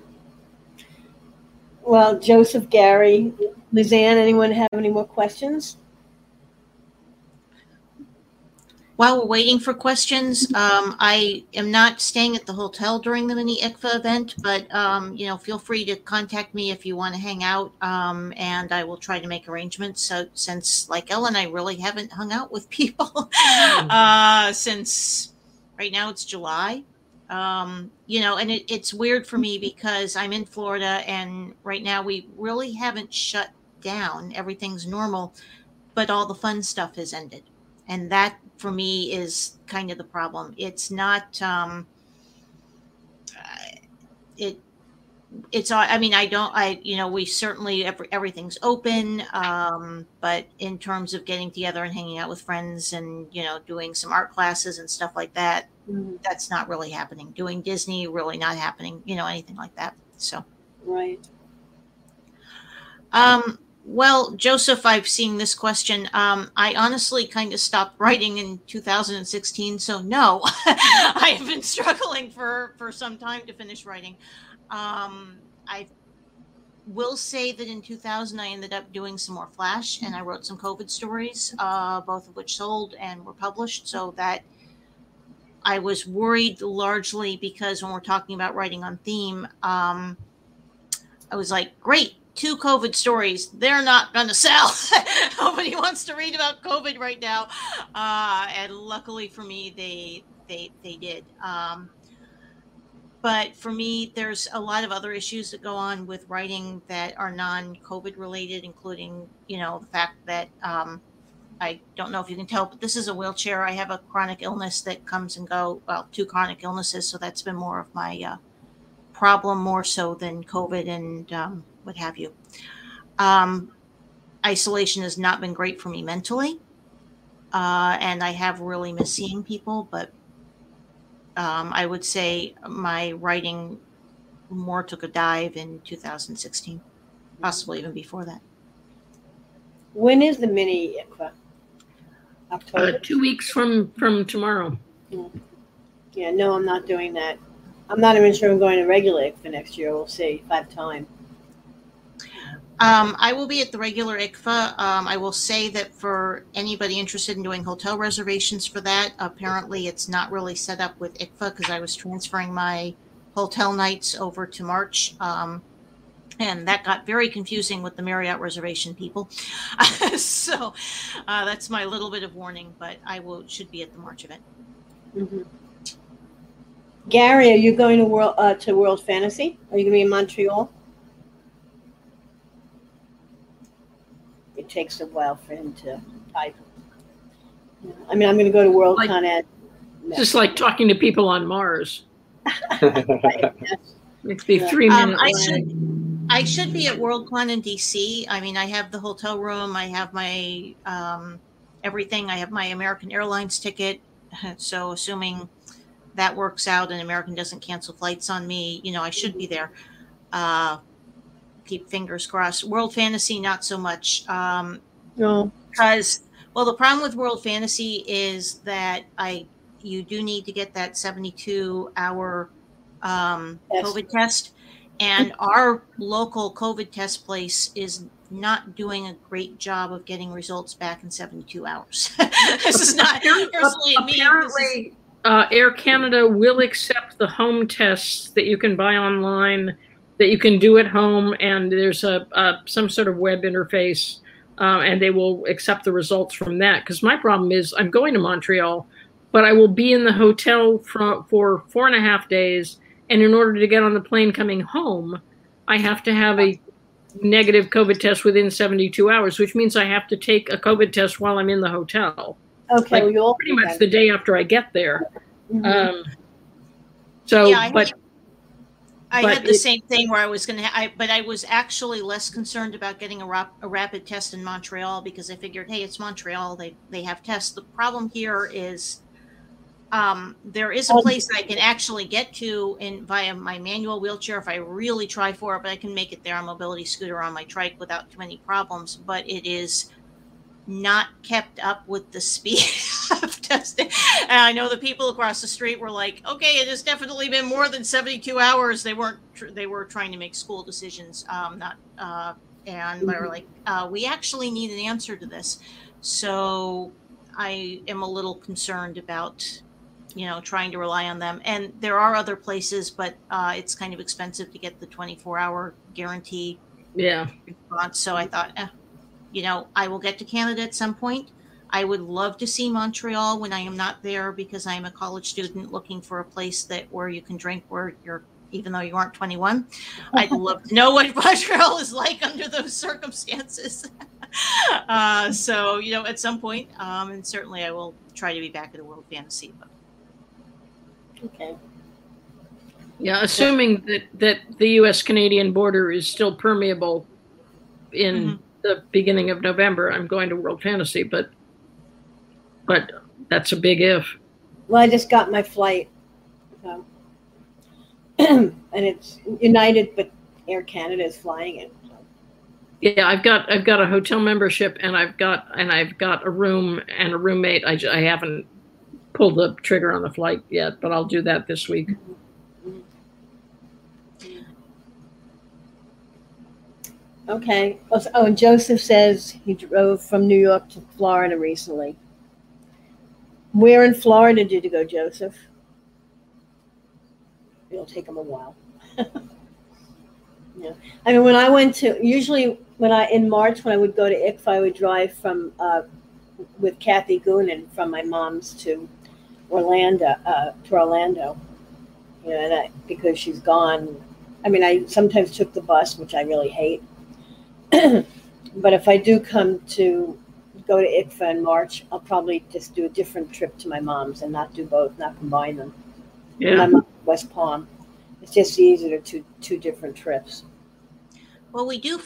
Well, Joseph, Gary, Lizanne, anyone have any more questions? While we're waiting for questions, um, I am not staying at the hotel during the mini ICFA event, but um, you know, feel free to contact me if you want to hang out, um, and I will try to make arrangements. So, since like Ellen, I really haven't hung out with people *laughs* uh, since right now it's July. Um, you know, and it, it's weird for me because I'm in Florida, and right now we really haven't shut down. Everything's normal, but all the fun stuff has ended and that for me is kind of the problem it's not um uh, it it's i mean i don't i you know we certainly every, everything's open um but in terms of getting together and hanging out with friends and you know doing some art classes and stuff like that that's not really happening doing disney really not happening you know anything like that so Right. um, well, Joseph, I've seen this question. Um, I honestly kind of stopped writing in 2016, so no, *laughs* I have been struggling for for some time to finish writing. Um, I will say that in 2000, I ended up doing some more Flash, and I wrote some COVID stories, uh, both of which sold and were published. So that I was worried largely because when we're talking about writing on theme, um, I was like, great, two COVID stories. They're not going to sell. *laughs* Nobody wants to read about COVID right now. Uh, and luckily for me, they they they did. Um, but for me, there's a lot of other issues that go on with writing that are non-COVID related, including you know the fact that um, I don't know if you can tell, but this is a wheelchair. I have a chronic illness that comes and go. Well, two chronic illnesses, so that's been more of my uh, problem more so than COVID and um, what have you. Um, isolation has not been great for me mentally, uh, and I have really missed seeing people. But um, I would say my writing more took a dive in 2016, possibly even before that. When is the mini ICFA? Uh, two weeks from from tomorrow. Yeah, no, I'm not doing that. I'm not even sure I'm going to regular for next year. We'll see if I have time. Um, I will be at the regular ICFA. Um, I will say that for anybody interested in doing hotel reservations for that, apparently it's not really set up with ICFA because I was transferring my hotel nights over to March. Um, and that got very confusing with the Marriott reservation people. *laughs* so uh, that's my little bit of warning, but I will should be at the March event. Mhm. Gary, are you going to world uh, to World Fantasy? Are you going to be in Montreal? It takes a while for him to type. I mean, I'm going to go to World Like- Con Ed. Just like talking to people on Mars. *laughs* *laughs* Yes. It's the Yeah. three Um, I should I should be at Worldcon in DC. I mean, I have the hotel room, I have my um, everything. I have my American Airlines ticket. *laughs* So, assuming that works out and American doesn't cancel flights on me, you know, I should be there. Uh, keep fingers crossed. World Fantasy, not so much. Um, No. because well the problem with world fantasy is that i you do need to get that 72 hour um, Yes. covid test and our local covid test place is not doing a great job of getting results back in 72 hours *laughs* this is not personally me Apparently, uh, Air Canada will accept the home tests that you can buy online, that you can do at home, and there's a, a some sort of web interface uh, and they will accept the results from that. Because my problem is I'm going to Montreal, but I will be in the hotel for, for four and a half days. And in order to get on the plane coming home, I have to have a negative COVID test within 72 hours, which means I have to take a COVID test while I'm in the hotel. Okay, Like, well, you'll Pretty much the day after I get there. Mhm. Um, so, Yeah, I but I But had the it- same thing where I was going to, I, but I was actually less concerned about getting a, rap, a rapid test in Montreal because I figured, hey, it's Montreal. They they have tests. The problem here is, um, there is a Oh. place I can actually get to in via my manual wheelchair if I really try for it. But I can make it there on mobility scooter on my trike without too many problems. But it is not kept up with the speed *laughs* of testing. And I know the people across the street were like, "Okay, it has definitely been more than 72 hours." They weren't. Tr- they were trying to make school decisions, um, not. Uh, and they were like, uh, "We actually need an answer to this." So I am a little concerned about, you know, trying to rely on them. And there are other places, but uh, it's kind of expensive to get the 24-hour guarantee yeah, response. So I thought, eh, you know, I will get to Canada at some point. I would love to see Montreal when I am not there because I am a college student looking for a place that where you can drink where you're even though you aren't 21. I'd love to know what *laughs* Montreal is like under those circumstances. *laughs* uh, so, you know, at some point, um, and certainly I will try to be back at a World Fantasy. But Okay. yeah. Assuming that that the U.S. Canadian border is still permeable in Mhm. the beginning of November, I'm going to World Fantasy, but but that's a big if. Well, I just got my flight. So. *clears throat* and it's United, but Air Canada is flying it. so. Yeah, I've got I've got a hotel membership and I've got and I've got a room and a roommate. I, I haven't pulled the trigger on the flight yet, but I'll do that this week. Okay. Oh, and Joseph says he drove from New York to Florida recently. Where in Florida did you go, Joseph? It'll take him a while. *laughs* yeah. I mean, when I went to, usually when I, in March, when I would go to ICFA, I would drive from, uh, with Kathy Goonan from my mom's to Orlando, uh, to Orlando. You know, and I, because she's gone. I mean, I sometimes took the bus, which I really hate. *clears throat* but if I do come to go to ICFA in March, I'll probably just do a different trip to my mom's and not do both, not combine them. My Yeah. mom's in West Palm. It's just easier to do two different trips. Well, we do.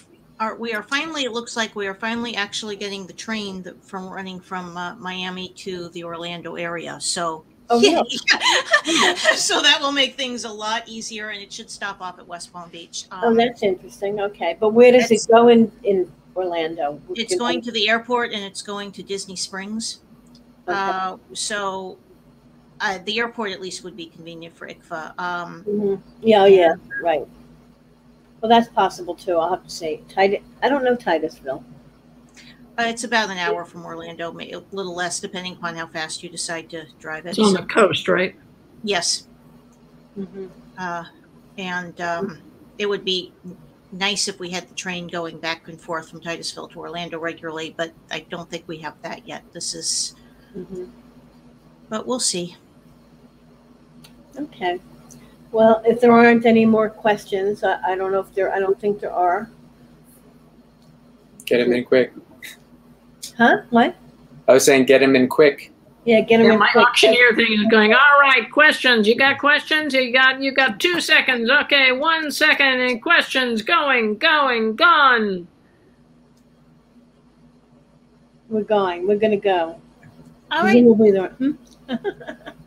Are we are finally? It looks like we are finally actually getting the train that, from running from uh, Miami to the Orlando area. So. Oh, yeah, *laughs* so that will make things a lot easier, and it should stop off at West Palm Beach. Um, Oh, that's interesting. Okay, but where does it go in in Orlando? it's going to the airport, and it's going to Disney Springs. Okay. Uh, so, uh, the airport at least would be convenient for ICFA. Um, Mhm. Yeah, oh, yeah, right. Well, that's possible too. I'll have to say. Titus, I don't know Titusville. uh, it's about an hour from Orlando, may- a little less depending upon how fast you decide to drive it. It's on the coast, right? yes, Mm-hmm. uh, and um, it would be nice if we had the train going back and forth from Titusville to Orlando regularly, but I don't think we have that yet. This is, Mm-hmm. but we'll see. Okay. Well, if there aren't any more questions, I, I don't know if there. I don't think there are. Get him in quick. Huh? What? I was saying get him in quick. Yeah, get him Yeah, in my quick. auctioneer thing is going. All right, questions. You got questions? You got you got two seconds. Okay, one second and questions going, going, gone. We're going. We're gonna go. All right. We'll be there. Hmm? *laughs*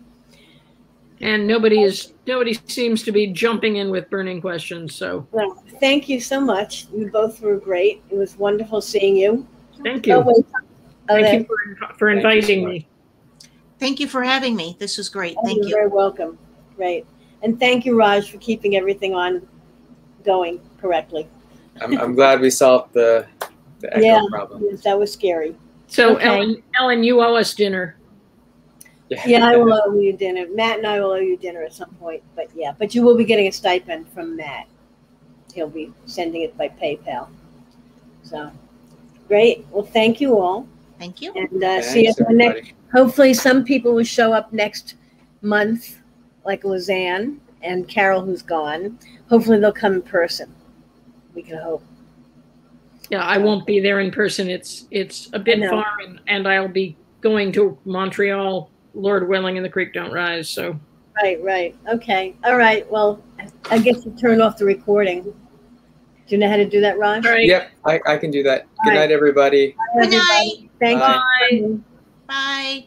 And nobody is nobody seems to be jumping in with burning questions. So Well, thank you so much. You both were great. It was wonderful seeing you. thank Oh, you. wait. Oh, Thank that- you for, for Thank you inviting much. me. Thank you for having me. This was great. oh, Thank you're you. very welcome. Great. And thank you, Raj, for keeping everything on going correctly. I'm, I'm glad we solved the, the echo Yeah. problem. Yes, that was scary. So Okay. Ellen, Ellen, you owe us dinner. Yeah, I will owe you dinner. Matt and I will owe you dinner at some point. But yeah, but you will be getting a stipend from Matt. He'll be sending it by PayPal. So Great. Well, thank you all. Thank you. And uh, see you Thanks, at the next. Hopefully, some people will show up next month, like Lizanne and Carol, who's gone. Hopefully, they'll come in person. We can hope. Yeah, I won't be there in person. It's it's a bit far, and, and I'll be going to Montreal, Lord willing, and the creek don't rise. So Right, right. Okay. All right. Well, I guess you turn off the recording. Do you know how to do that, Raj? all right, Yep, I, I can do that. Good All right. night, everybody. Good night. everybody. Thank Bye. you. Bye.